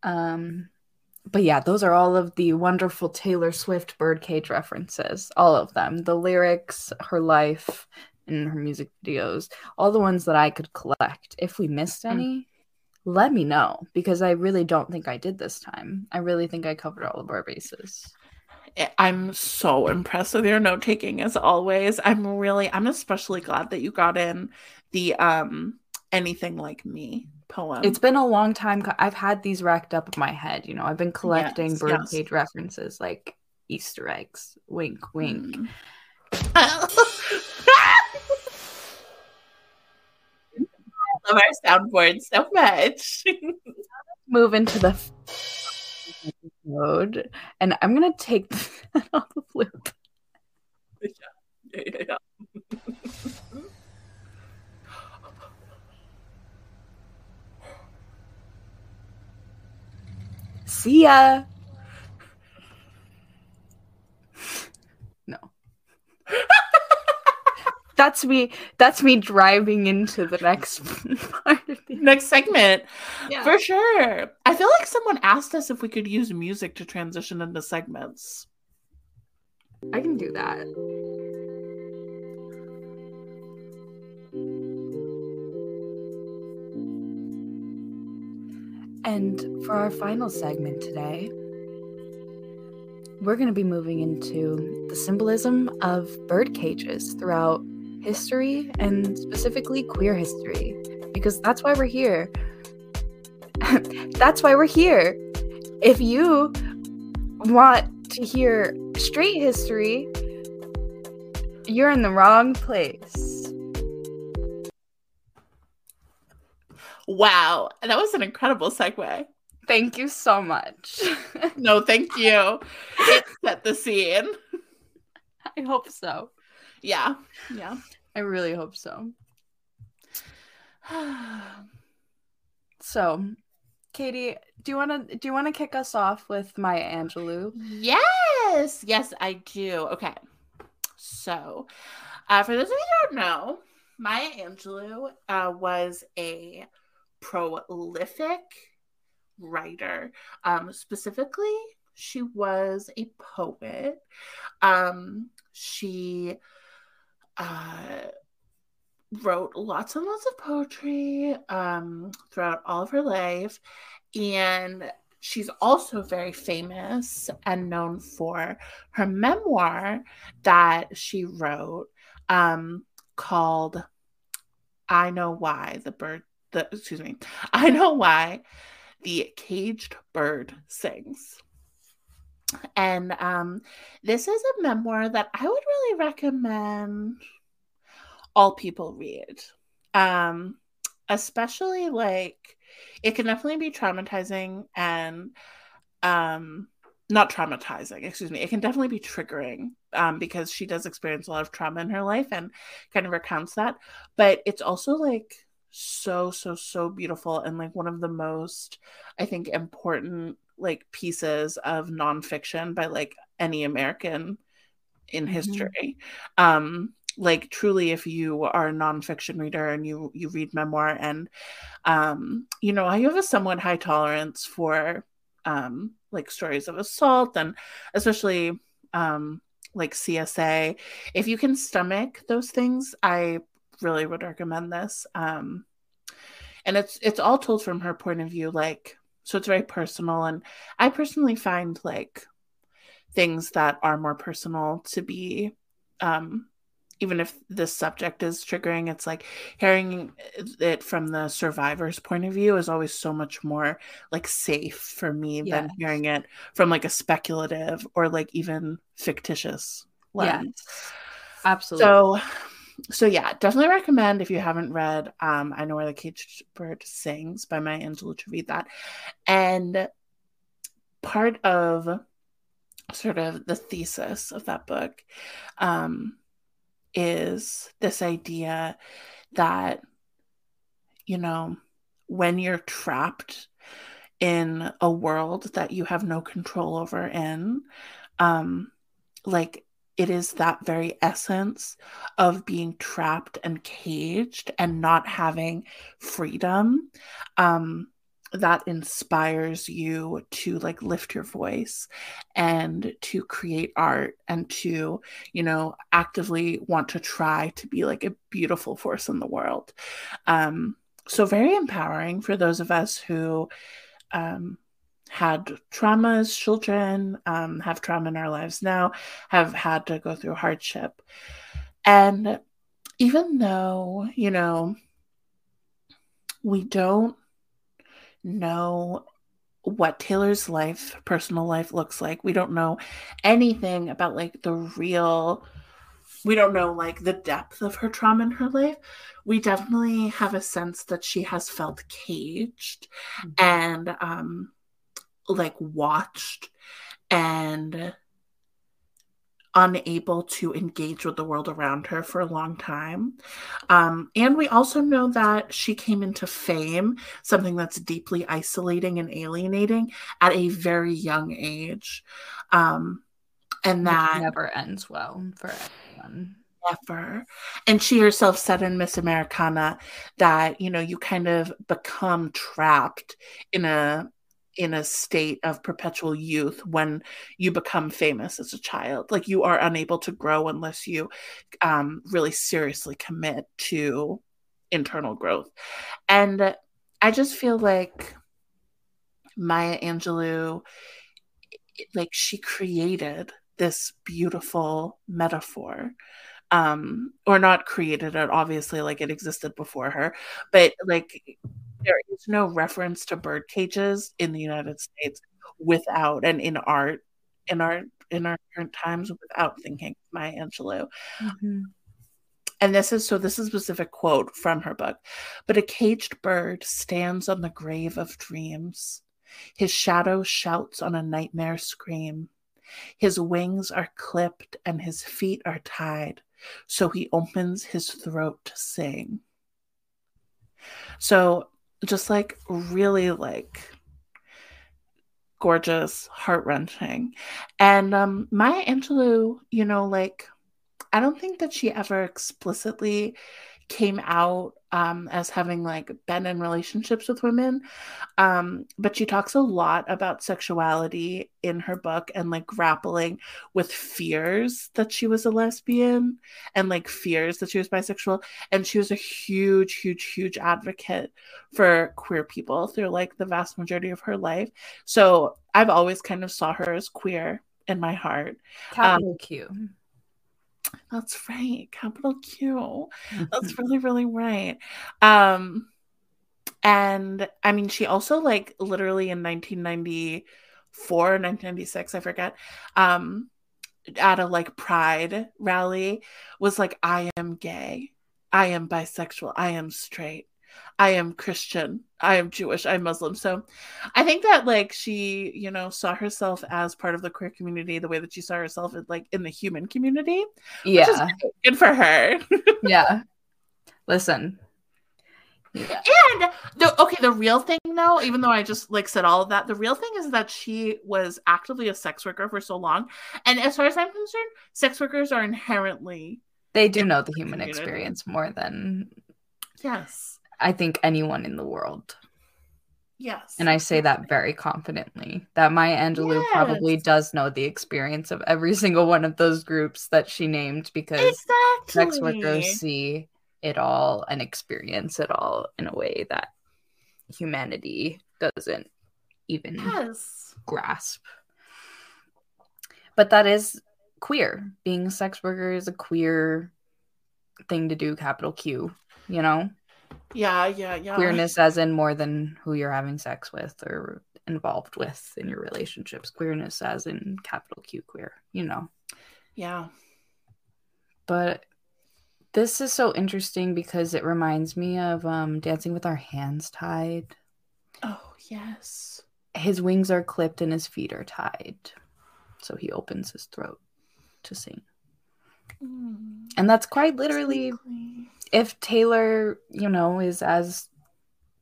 Um, but yeah, those are all of the wonderful Taylor Swift birdcage references. All of them. The lyrics, her life, and her music videos. All the ones that I could collect. If we missed Mm. any, let me know because I really don't think I did this time. I really think I covered all of our bases. I'm so impressed with your note taking as always. I'm really, I'm especially glad that you got in the um anything like me poem. It's been a long time. I've had these racked up in my head. You know, I've been collecting Yes, birdcage references like Easter eggs. Wink, wink. Mm. I love our soundboard so much. move into the and i'm gonna take that off the flip. Yeah, yeah, yeah. see ya. No that's me that's me driving into the next part of the Next segment. yeah. For sure. I feel like someone asked us if we could use music to transition into segments. i can do that and for our final segment today we're going to be moving into the symbolism of bird cages throughout history and specifically queer history because that's why we're here. that's why we're here. If you want to hear straight history, you're in the wrong place. Wow. That was an incredible segue. Thank you so much. No, thank you. It set the scene. I hope so. Yeah. Yeah. I really hope so. So, Katie, do you want to do you want to kick us off with Maya Angelou? Yes, yes, I do. Okay, so uh, for those of you who don't know, Maya Angelou uh, was a prolific writer. Um, specifically, she was a poet. Um, she uh, wrote lots and lots of poetry um, throughout all of her life. And she's also very famous and known for her memoir that she wrote um, called I Know Why the Bird, the, excuse me, I Know Why the Caged Bird Sings. And um, this is a memoir that I would really recommend all people read. Um, especially like it can definitely be traumatizing and um not traumatizing, excuse me. It can definitely be triggering um, because she does experience a lot of trauma in her life and kind of recounts that. But it's also like so, so, so beautiful and like one of the most, I think, important like pieces of nonfiction by like any American in mm-hmm. history. Um, like truly if you are a nonfiction reader and you you read memoir and um you know i have a somewhat high tolerance for um like stories of assault and especially um like csa if you can stomach those things i really would recommend this um and it's it's all told from her point of view like so it's very personal. And I personally find like things that are more personal to be um even if this subject is triggering, it's like hearing it from the survivor's point of view is always so much more like safe for me yes. than hearing it from like a speculative or like even fictitious lens. Yes. Absolutely. So so yeah, definitely recommend if you haven't read um, I Know Where the Caged Bird Sings by Maya Angelou to read that. And part of sort of the thesis of that book um, is this idea that, you know, when you're trapped in a world that you have no control over in, um, like it is that very essence of being trapped and caged and not having freedom um, that inspires you to like lift your voice and to create art and to you know actively want to try to be like a beautiful force in the world. Um so very empowering for those of us who um had trauma as children, um, have trauma in our lives now, have had to go through hardship. And even though, you know, we don't know what Taylor's life, personal life looks like, we don't know anything about like the real we don't know like the depth of her trauma in her life we definitely have a sense that she has felt caged mm-hmm. and um like watched and unable to engage with the world around her for a long time. Um, and we also know that she came into fame, something that's deeply isolating and alienating, at a very young age. Um, and that never ends well for anyone. Never. And she herself said in Miss Americana that, you know, you kind of become trapped in a in a state of perpetual youth when you become famous as a child. Like you are unable to grow unless you um, really seriously commit to internal growth. And I just feel like Maya Angelou, like she created this beautiful metaphor um or not created it obviously like it existed before her but like there is no reference to bird cages in the United States without and in art in our in our current times without thinking Maya Angelou. Mm-hmm. And this is so this is a specific quote from her book. But a caged bird stands on the grave of dreams. His shadow shouts on a nightmare scream. His wings are clipped and his feet are tied, so he opens his throat to sing. So just like really like gorgeous, heart wrenching. And um, Maya Angelou, you know, like I don't think that she ever explicitly came out um, as having like been in relationships with women. Um, but she talks a lot about sexuality in her book and like grappling with fears that she was a lesbian and like fears that she was bisexual. And she was a huge, huge, huge advocate for queer people through like the vast majority of her life. So I've always kind of saw her as queer in my heart. Capital um, Q. That's right. Capital Q. That's really, really right. Um, and I mean, she also like literally in 1994, 1996, I forget, um, at a like pride rally was like, I am gay. I am bisexual. I am straight. I am Christian. I am Jewish. I'm Muslim. So I think that like she, you know, saw herself as part of the queer community the way that she saw herself in, like in the human community. Yeah. good for her. yeah. Listen. Yeah. And the okay, the real thing though, even though I just like said all of that, the real thing is that she was actively a sex worker for so long. And as far as I'm concerned, sex workers are inherently they do know the human community. experience more than yes I think anyone in the world. Yes. And I say that very confidently that Maya Angelou yes. probably does know the experience of every single one of those groups that she named because exactly. sex workers see it all and experience it all in a way that humanity doesn't even yes. grasp. But that is queer. Being a sex worker is a queer thing to do, capital Q, you know? Yeah, yeah, yeah. Queerness as in more than who you're having sex with or involved with in your relationships. Queerness as in capital Q queer, you know. Yeah. But this is so interesting because it reminds me of um dancing with our hands tied. Oh, yes. His wings are clipped and his feet are tied. So he opens his throat to sing. Mm. And that's quite literally exactly if Taylor, you know, is as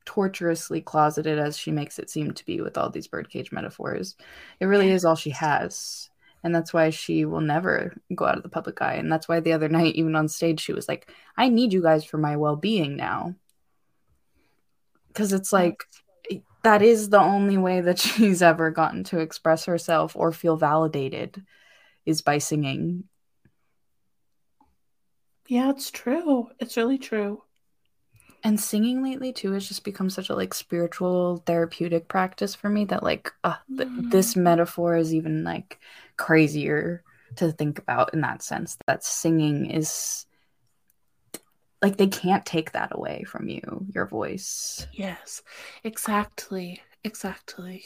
torturously closeted as she makes it seem to be with all these birdcage metaphors, it really is all she has. And that's why she will never go out of the public eye. And that's why the other night, even on stage, she was like, I need you guys for my well being now. Because it's like, that is the only way that she's ever gotten to express herself or feel validated is by singing yeah, it's true. It's really true. And singing lately too has just become such a like spiritual therapeutic practice for me that like uh, th- mm. this metaphor is even like crazier to think about in that sense that singing is like they can't take that away from you your voice yes exactly exactly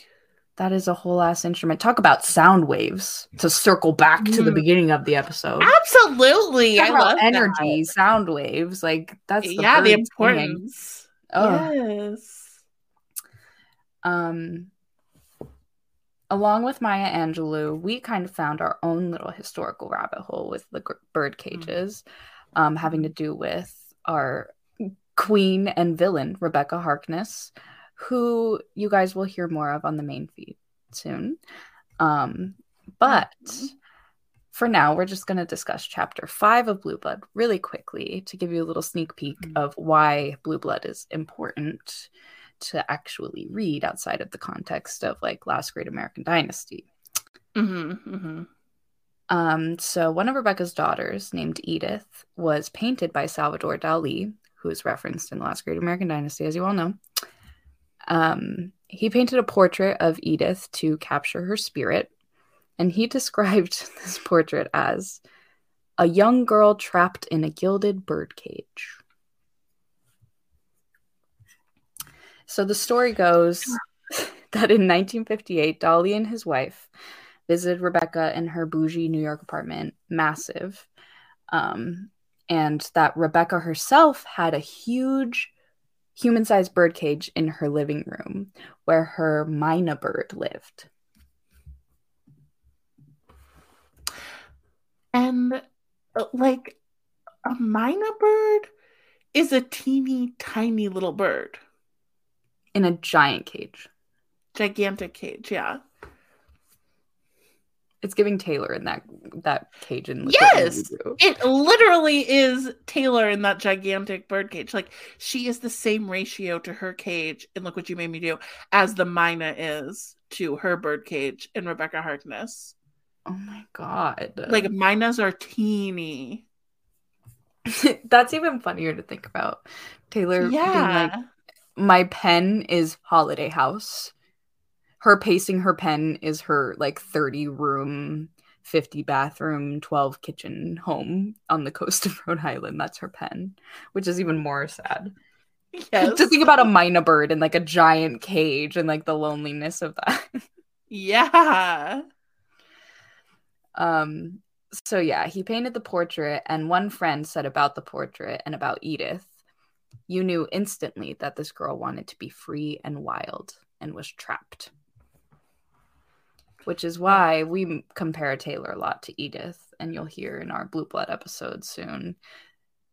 that is a whole ass instrument. Talk about sound waves to circle back mm. to the mm. beginning of the episode. Absolutely. Talk I love energy, that. sound waves. Like that's the yeah, the importance. Oh. Yes. Um along with Maya Angelou, we kind of found our own little historical rabbit hole with the bird cages, mm. um, having to do with our queen and villain, Rebekah Harkness, who you guys will hear more of on the main feed soon. Um, but mm-hmm. for now, we're just going to discuss chapter five of Blue Blood really quickly to give you a little sneak peek mm-hmm. of why Blue Blood is important to actually read outside of the context of like Last Great American Dynasty. Mm-hmm, mm-hmm. Um, so one of Rebekah's daughters, named Edith, was painted by Salvador Dali, who is referenced in the Last Great American Dynasty, as you all know. Um, he painted a portrait of Edith to capture her spirit, and he described this portrait as a young girl trapped in a gilded birdcage. So the story goes that in 1958, Dali and his wife visited Rebekah in her bougie New York apartment, massive, um, and that Rebekah herself had a huge human sized birdcage in her living room where her myna bird lived. And uh, like a myna bird is a teeny tiny little bird in a giant cage. Gigantic cage, yeah. It's giving Taylor in that that cage in yes, it literally is Taylor in that gigantic bird cage. Like she is the same ratio to her cage and Look What You Made Me Do as the Myna is to her bird cage in Rebekah Harkness. Oh my god! Like Mynas are teeny. That's even funnier to think about. Taylor yeah. like, my pen is Holiday House her pacing her pen is her like 30 room 50 bathroom 12 kitchen home on the coast of rhode island. That's her pen which is even more sad. Yes. to think about a myna bird in like a giant cage and like the loneliness of that. Yeah. Um so yeah he painted the portrait and one friend said about the portrait and about edith you knew instantly that this girl wanted to be free and wild and was trapped which is why we compare Taylor a lot to Edith. And you'll hear in our Blue Blood episode soon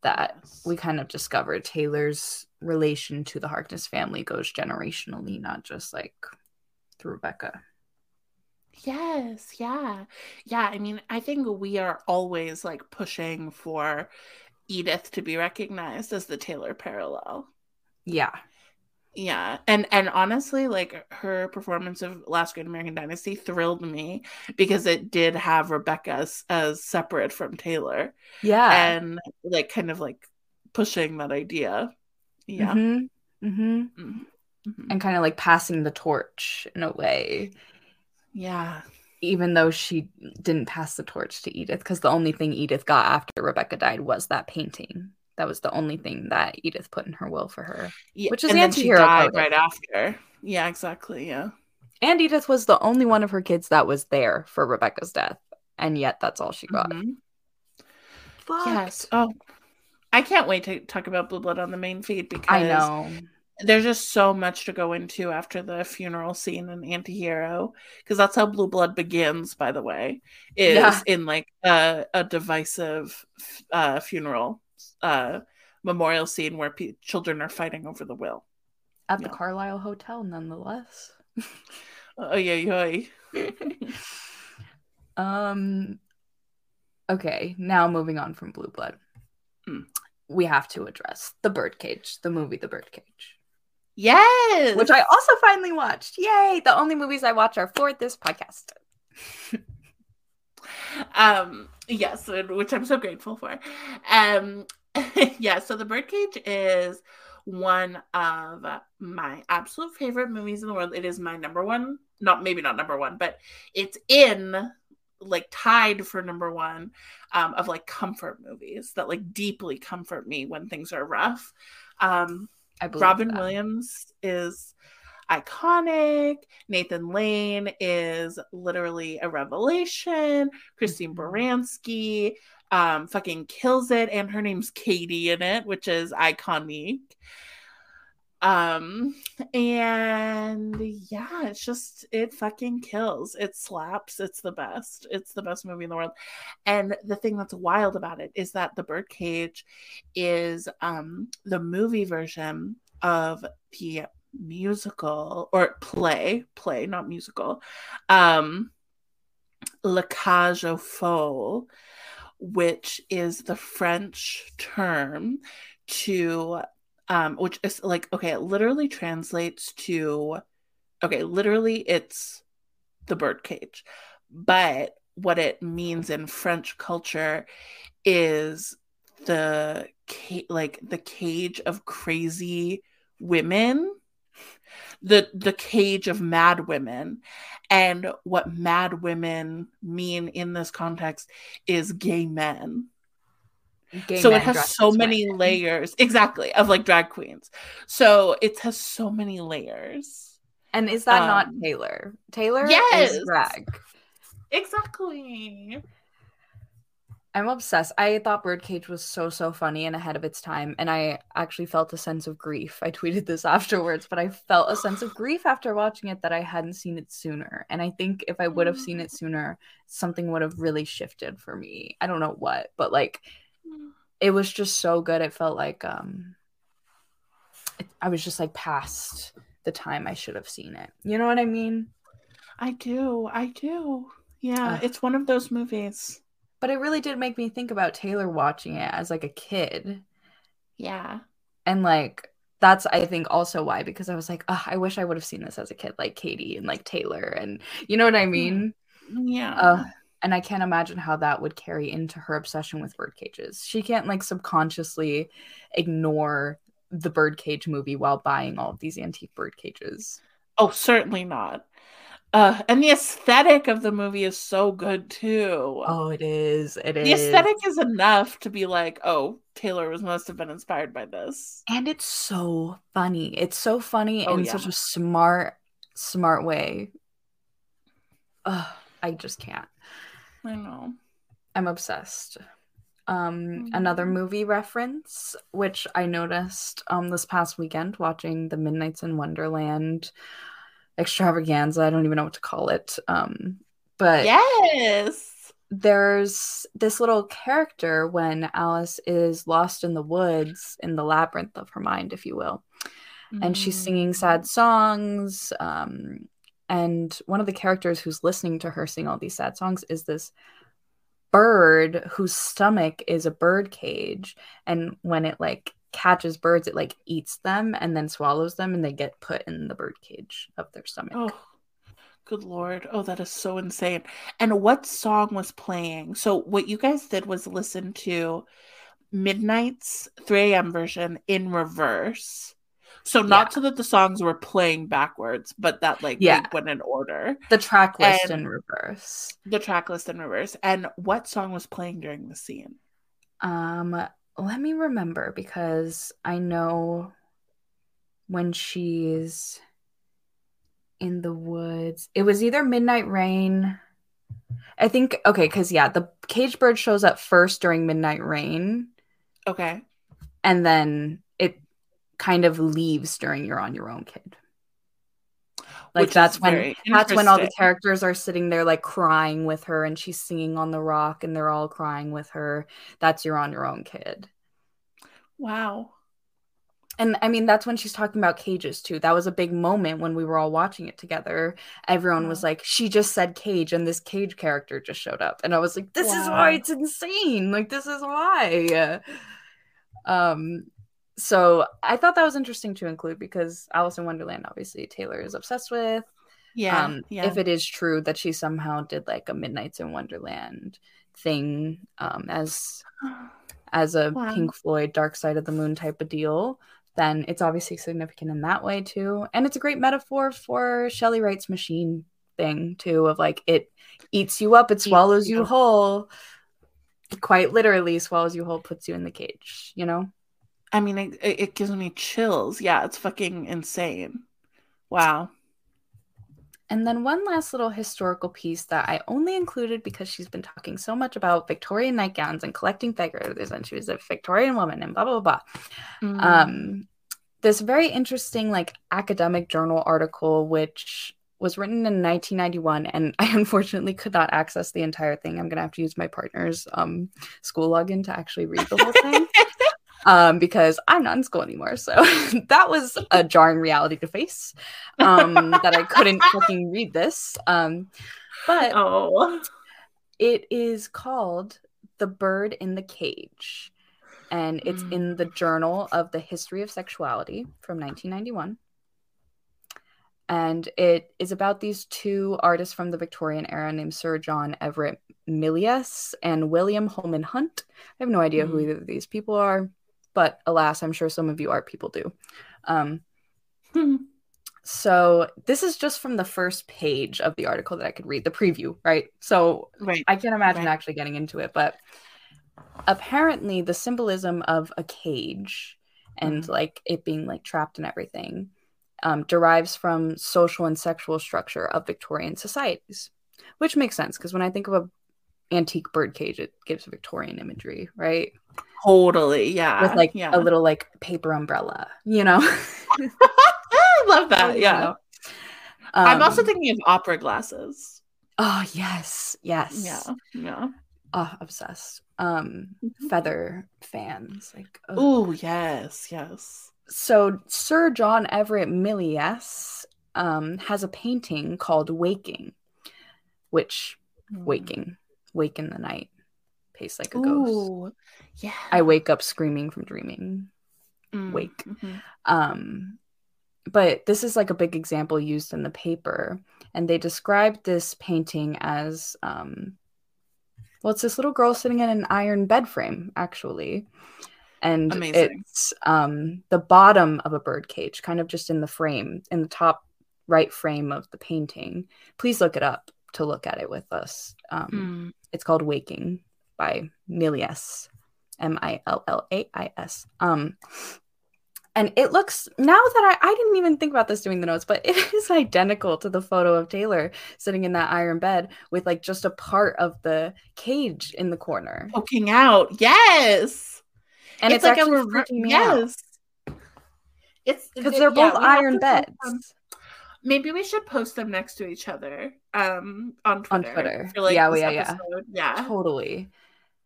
that we kind of discovered Taylor's relation to the Harkness family goes generationally, not just like through Rebekah. Yes, yeah. Yeah, I mean, I think we are always like pushing for Edith to be recognized as the Taylor parallel. Yeah yeah and and honestly like her performance of last great american dynasty thrilled me because it did have rebekah as, as separate from taylor yeah and like kind of like pushing that idea yeah mm-hmm. Mm-hmm. Mm-hmm. and kind of like passing the torch in a way yeah even though she didn't pass the torch to edith because the only thing edith got after rebekah died was that painting that was the only thing that Edith put in her will for her. Yeah, which is and anti-hero died right after. Yeah, exactly. Yeah. And Edith was the only one of her kids that was there for Rebekah's death, and yet that's all she got. Mm-hmm. Yes. Oh, I can't wait to talk about Blue Blood on the main feed because I know there's just so much to go into after the funeral scene in Antihero because that's how Blue Blood begins. By the way, is yeah. in like a, a divisive uh, funeral uh, memorial scene where pe- children are fighting over the will at the Carlyle Hotel, nonetheless. oh yeah, yeah. um. Okay, now moving on from Blue Blood, mm. we have to address the Birdcage, the movie The Birdcage. Yes, which I also finally watched. Yay! The only movies I watch are for this podcast. um yes which i'm so grateful for um yeah, so The Birdcage is one of my absolute favorite movies in the world. It is my number one, not maybe not number one, but it's in like tied for number one um, of like comfort movies that like deeply comfort me when things are rough. Um, I Robin that. Williams is iconic. Nathan Lane is literally a revelation. Christine mm-hmm. Baranski um fucking kills it and her name's Katie in it which is iconic um and yeah it's just it fucking kills it slaps it's the best it's the best movie in the world and the thing that's wild about it is that the birdcage is um the movie version of the musical or play play not musical um La Cage aux Folles which is the French term to, um, which is like, okay, it literally translates to, okay, literally it's the birdcage. But what it means in French culture is the like the cage of crazy women the the cage of mad women. And what mad women mean in this context is gay men. Gay so it has so many women. layers. Exactly of like drag queens. So it has so many layers. And is that um, not taylor taylor yes! is drag. Exactly I'm obsessed. I thought Birdcage was so so funny and ahead of its time, and I actually felt a sense of grief. I tweeted this afterwards, but I felt a sense of grief after watching it that I hadn't seen it sooner. And I think if I would have seen it sooner, something would have really shifted for me. I don't know what, but like it was just so good. It felt like um it, I was just like past the time I should have seen it. You know what I mean? I do. I do. Yeah, Ugh. it's one of those movies. But it really did make me think about Taylor watching it as like a kid. Yeah. And like that's I think also why because I was like, oh, I wish I would have seen this as a kid, like Katie and like Taylor, and you know what I mean. Yeah. Uh, and I can't imagine how that would carry into her obsession with bird cages. She can't like subconsciously ignore the birdcage movie while buying all of these antique bird cages. oh, certainly not. Uh, and the aesthetic of the movie is so good too. Oh, it is. It is. the aesthetic is enough to be like, oh, Taylor was must have been inspired by this. and it's so funny. It's so funny Oh, in yeah. such a smart, smart way. Ugh, I just can't. I know. I'm obsessed. Um, another Mhm. movie reference, which I noticed um this past weekend watching the Midnights in Wonderland extravaganza. I don't even know what to call it. Um, but Yes. there's this little character when Alice is lost in the woods in the labyrinth of her mind, if you will, and she's singing Mm. sad songs. Um, and one of the characters who's listening to her sing all these sad songs is this bird whose stomach is a bird cage and when it like catches birds it like eats them and then swallows them and they get put in the bird cage of their stomach Oh, good lord. Oh, that is so insane. And what song was playing? So, what you guys did was listen to Midnight's 3 a.m. version in reverse. So, not Yeah. so that the songs were playing backwards, but that like Yeah. went in order. the track list And- in reverse The track list in reverse. And what song was playing during the scene? um let me remember because i know when she's in the woods. It was either midnight rain. I think okay because yeah the cage bird shows up first during midnight rain. Okay. and then it kind of leaves during you're on your own kid like Which that's when that's when all the characters are sitting there like crying with her and she's singing on the rock and they're all crying with her. That's you're on your own kid. Wow. and i mean that's when she's talking about cages too. That was a big moment when we were all watching it together. Everyone was like she just said cage and this cage character just showed up. And i was like this is why it's insane. Like this is why. Um so i thought that was interesting to include because alice in wonderland obviously taylor is obsessed with Yeah. um yeah. if it is true that she somehow did like a midnights in wonderland thing um as as a Wow. pink floyd dark side of the moon type of deal then it's obviously significant in that way too and it's a great metaphor for shelley wright's machine thing too of like it eats you up it swallows you you. whole quite literally swallows you whole puts you in the cage you know I mean, it, it gives me chills. Yeah, it's fucking insane. Wow. And then one last little historical piece that I only included because she's been talking so much about Victorian nightgowns and collecting figures, and she was a Victorian woman and blah blah blah. Mm. Um, this very interesting like academic journal article, which was written in 1991, and I unfortunately could not access the entire thing. I'm gonna have to use my partner's um, school login to actually read the whole thing. Um, because I'm not in school anymore. So that was a jarring reality to face. Um, that I couldn't fucking read this. Um, but oh. it is called The Bird in the Cage. And it's Mm. in the Journal of the History of Sexuality from 1991. And it is about these two artists from the Victorian era named Sir John Everett Millais and William Holman Hunt. I have no idea who Mm. either of these people are, but alas, I'm sure some of you art people do. Um, so this is just from the first page of the article that I could read, the preview, right? So right. I can't imagine Right. actually getting into it, but apparently the symbolism of a cage and Mhm. like it being like trapped and everything um, derives from social and sexual structure of Victorian societies, which makes sense because when I think of a antique bird cage, it gives Victorian imagery, right? Totally. Yeah. With like yeah. a little like paper umbrella, you know? I love that. Yeah. know? I'm also Um, thinking of opera glasses. oh yes, yes, Yeah. Yeah. Oh, obsessed. Um, Mhm. feather fans, like. Oh, yes. Yes. so Sir John Everett Millais um, has a painting called Waking, which Mm. waking, wake in the night, pace like a ghost. Yeah. I wake up screaming from dreaming. Mm, wake. mhm. Um, but this is like a big example used in the paper, and they described this painting as um, well, it's this little girl sitting in an iron bed frame, actually. And Amazing. it's um, the bottom of a bird cage, kind of just in the frame, in the top right frame of the painting. Please look it up to look at it with us. Um, Mm. It's called Waking by Millais, M I L L A I S. Um, and it looks now that I, I didn't even think about this doing the notes, but it is identical to the photo of Taylor sitting in that iron bed with like just a part of the cage in the corner, Poking out. Yes. and it's, like a actually rever- freaking me out yes. It's because they're yeah, both iron beds. Maybe we should post them next to each other um on Twitter. on Twitter. for, like, yeah, yeah, yeah, yeah, totally.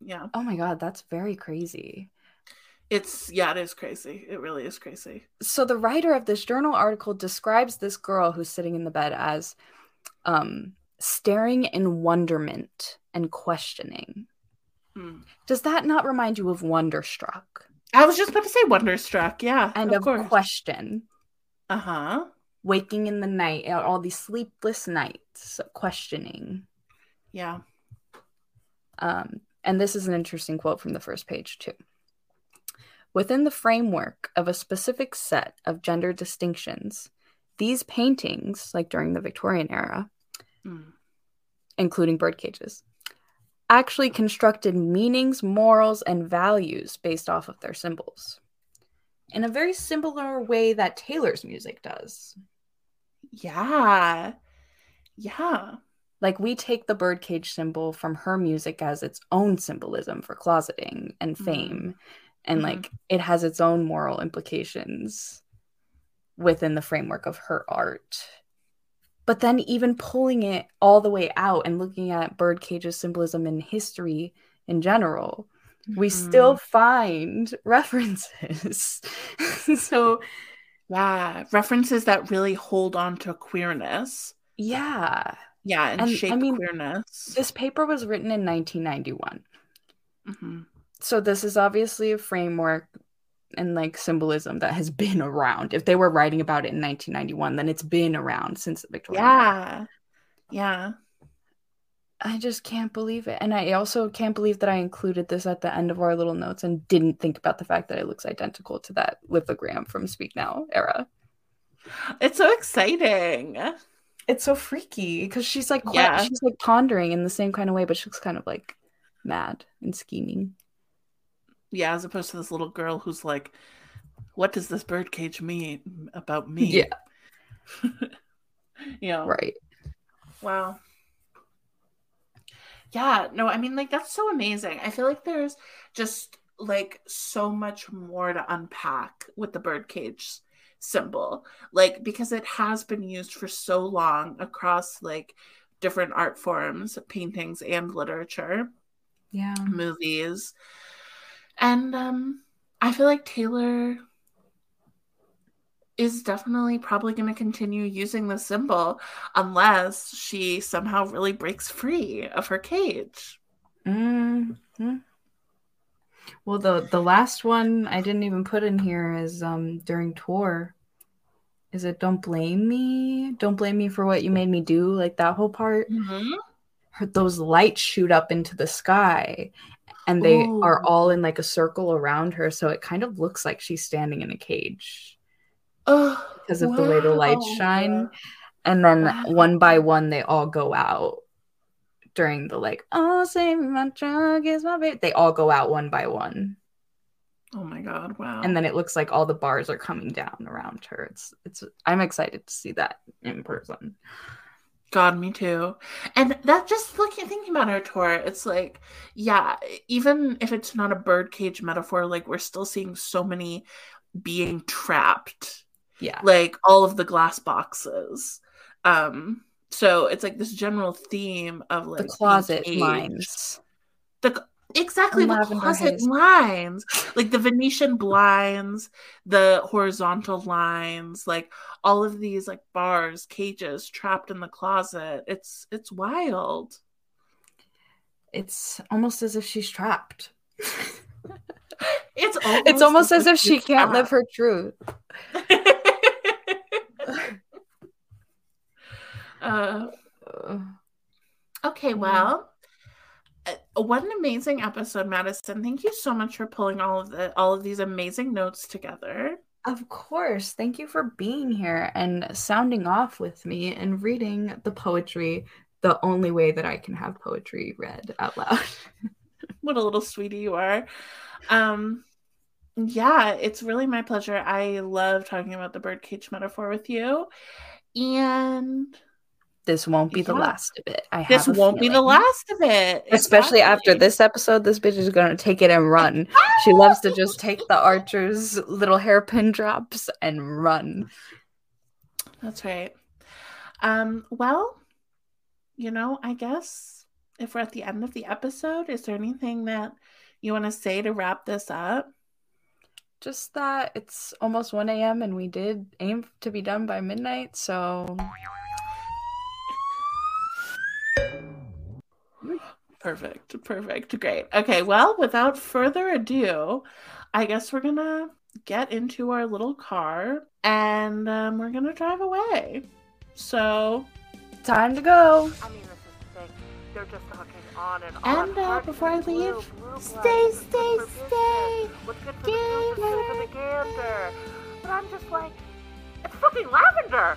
yeah. Oh my god, that's very crazy. It's yeah, it is crazy. It really is crazy. so the writer of this journal article describes this girl who's sitting in the bed as um staring in wonderment and questioning Mm. does that not remind you of wonderstruck I was just about to say Wonderstruck. Yeah, and of of question Uh huh. Waking in the night all these sleepless nights questioning Yeah. Um, and this is an interesting quote from the first page, too. Within the framework of a specific set of gender distinctions, these paintings, like during the Victorian era, Mm. including bird cages, actually constructed meanings, morals, and values based off of their symbols. In a very similar way that Taylor's music does. Yeah. Yeah. Like we take the birdcage symbol from her music as its own symbolism for closeting and Mhm. fame. And Mhm. like it has its own moral implications within the framework of her art. But then even pulling it all the way out and looking at birdcage's symbolism in history in general, we Mhm. still find references. so Yeah. References that really hold on to queerness. yeah. Yeah, and, And, I shape mean, queerness. This paper was written in 1991. Mhm. so this is obviously a framework and like symbolism that has been around. If they were writing about it in 1991, then it's been around since the Victorian. era. Yeah. Yeah. I just can't believe it. And I also can't believe that I included this at the end of our little notes and didn't think about the fact that it looks identical to that lithogram from Speak Now era. It's so exciting. It's so freaky because she's like Yeah. she's like pondering in the same kind of way, but she looks kind of like mad and scheming. Yeah, as opposed to this little girl who's like, what does this birdcage mean about me? Yeah. you know, Right. Wow. Yeah, no, I mean, like, that's so amazing. I feel like there's just like so much more to unpack with the birdcage symbol. Like, because it has been used for so long across like different art forms, paintings, and literature, Yeah. movies. And um, I feel like Taylor is definitely probably going to continue using the symbol unless she somehow really breaks free of her cage. hmm Well, the the last one I didn't even put in here is um during tour. Is it "Don't blame me"? Don't blame me for what you made me do. Like that whole part. Mm-hmm. Her, those lights shoot up into the sky, and they Ooh. are all in like a circle around her, so it kind of looks like she's standing in a cage Oh, because of the way the lights shine. And then Wow. one by one, they all go out during the like, oh, save me, my drug is my baby. They all go out one by one. Oh my god! Wow. And then it looks like all the bars are coming down around her. It's it's I'm excited to see that in person. God, me too. And that just looking thinking about our tour, it's like, yeah, even if it's not a birdcage metaphor, like we're still seeing so many being trapped, Yeah. like all of the glass boxes. Um, so it's like this general theme of like The closet lines. The exactly the closet haze. lines, like the Venetian blinds, the horizontal lines, like all of these like bars, cages trapped in the closet. It's it's wild. it's almost as if she's trapped. It's almost, it's almost as if she's she can't live her truth. uh, okay, well, uh, what an amazing episode, Madyson. Thank you so much for pulling all of the all of these amazing notes together. Of course. Thank you for being here and sounding off with me and reading the poetry the only way that I can have poetry read out loud. What a little sweetie you are. Um, yeah, it's really my pleasure. I love talking about the birdcage metaphor with you, and This won't be the Yeah. last of it. I this won't be the last of it. Especially after this episode, this bitch is gonna take it and run. She loves to just take the archer's little hairpin drops and run. That's right. Um, well, you know, I guess if we're at the end of the episode, is there anything that you want to say to wrap this up? Just that it's almost 1 a.m. and we did aim to be done by midnight, so Perfect. Perfect. Great. Okay. Well, without further ado, I guess we're going to get into our little car and um, we're going to drive away. So, time to go. I mean, this is the thing. They're just talking on and And, on. uh, before I leave, blue stay, stay, stay. What's good for the goose is good for the gander. But I'm just like, it's fucking lavender.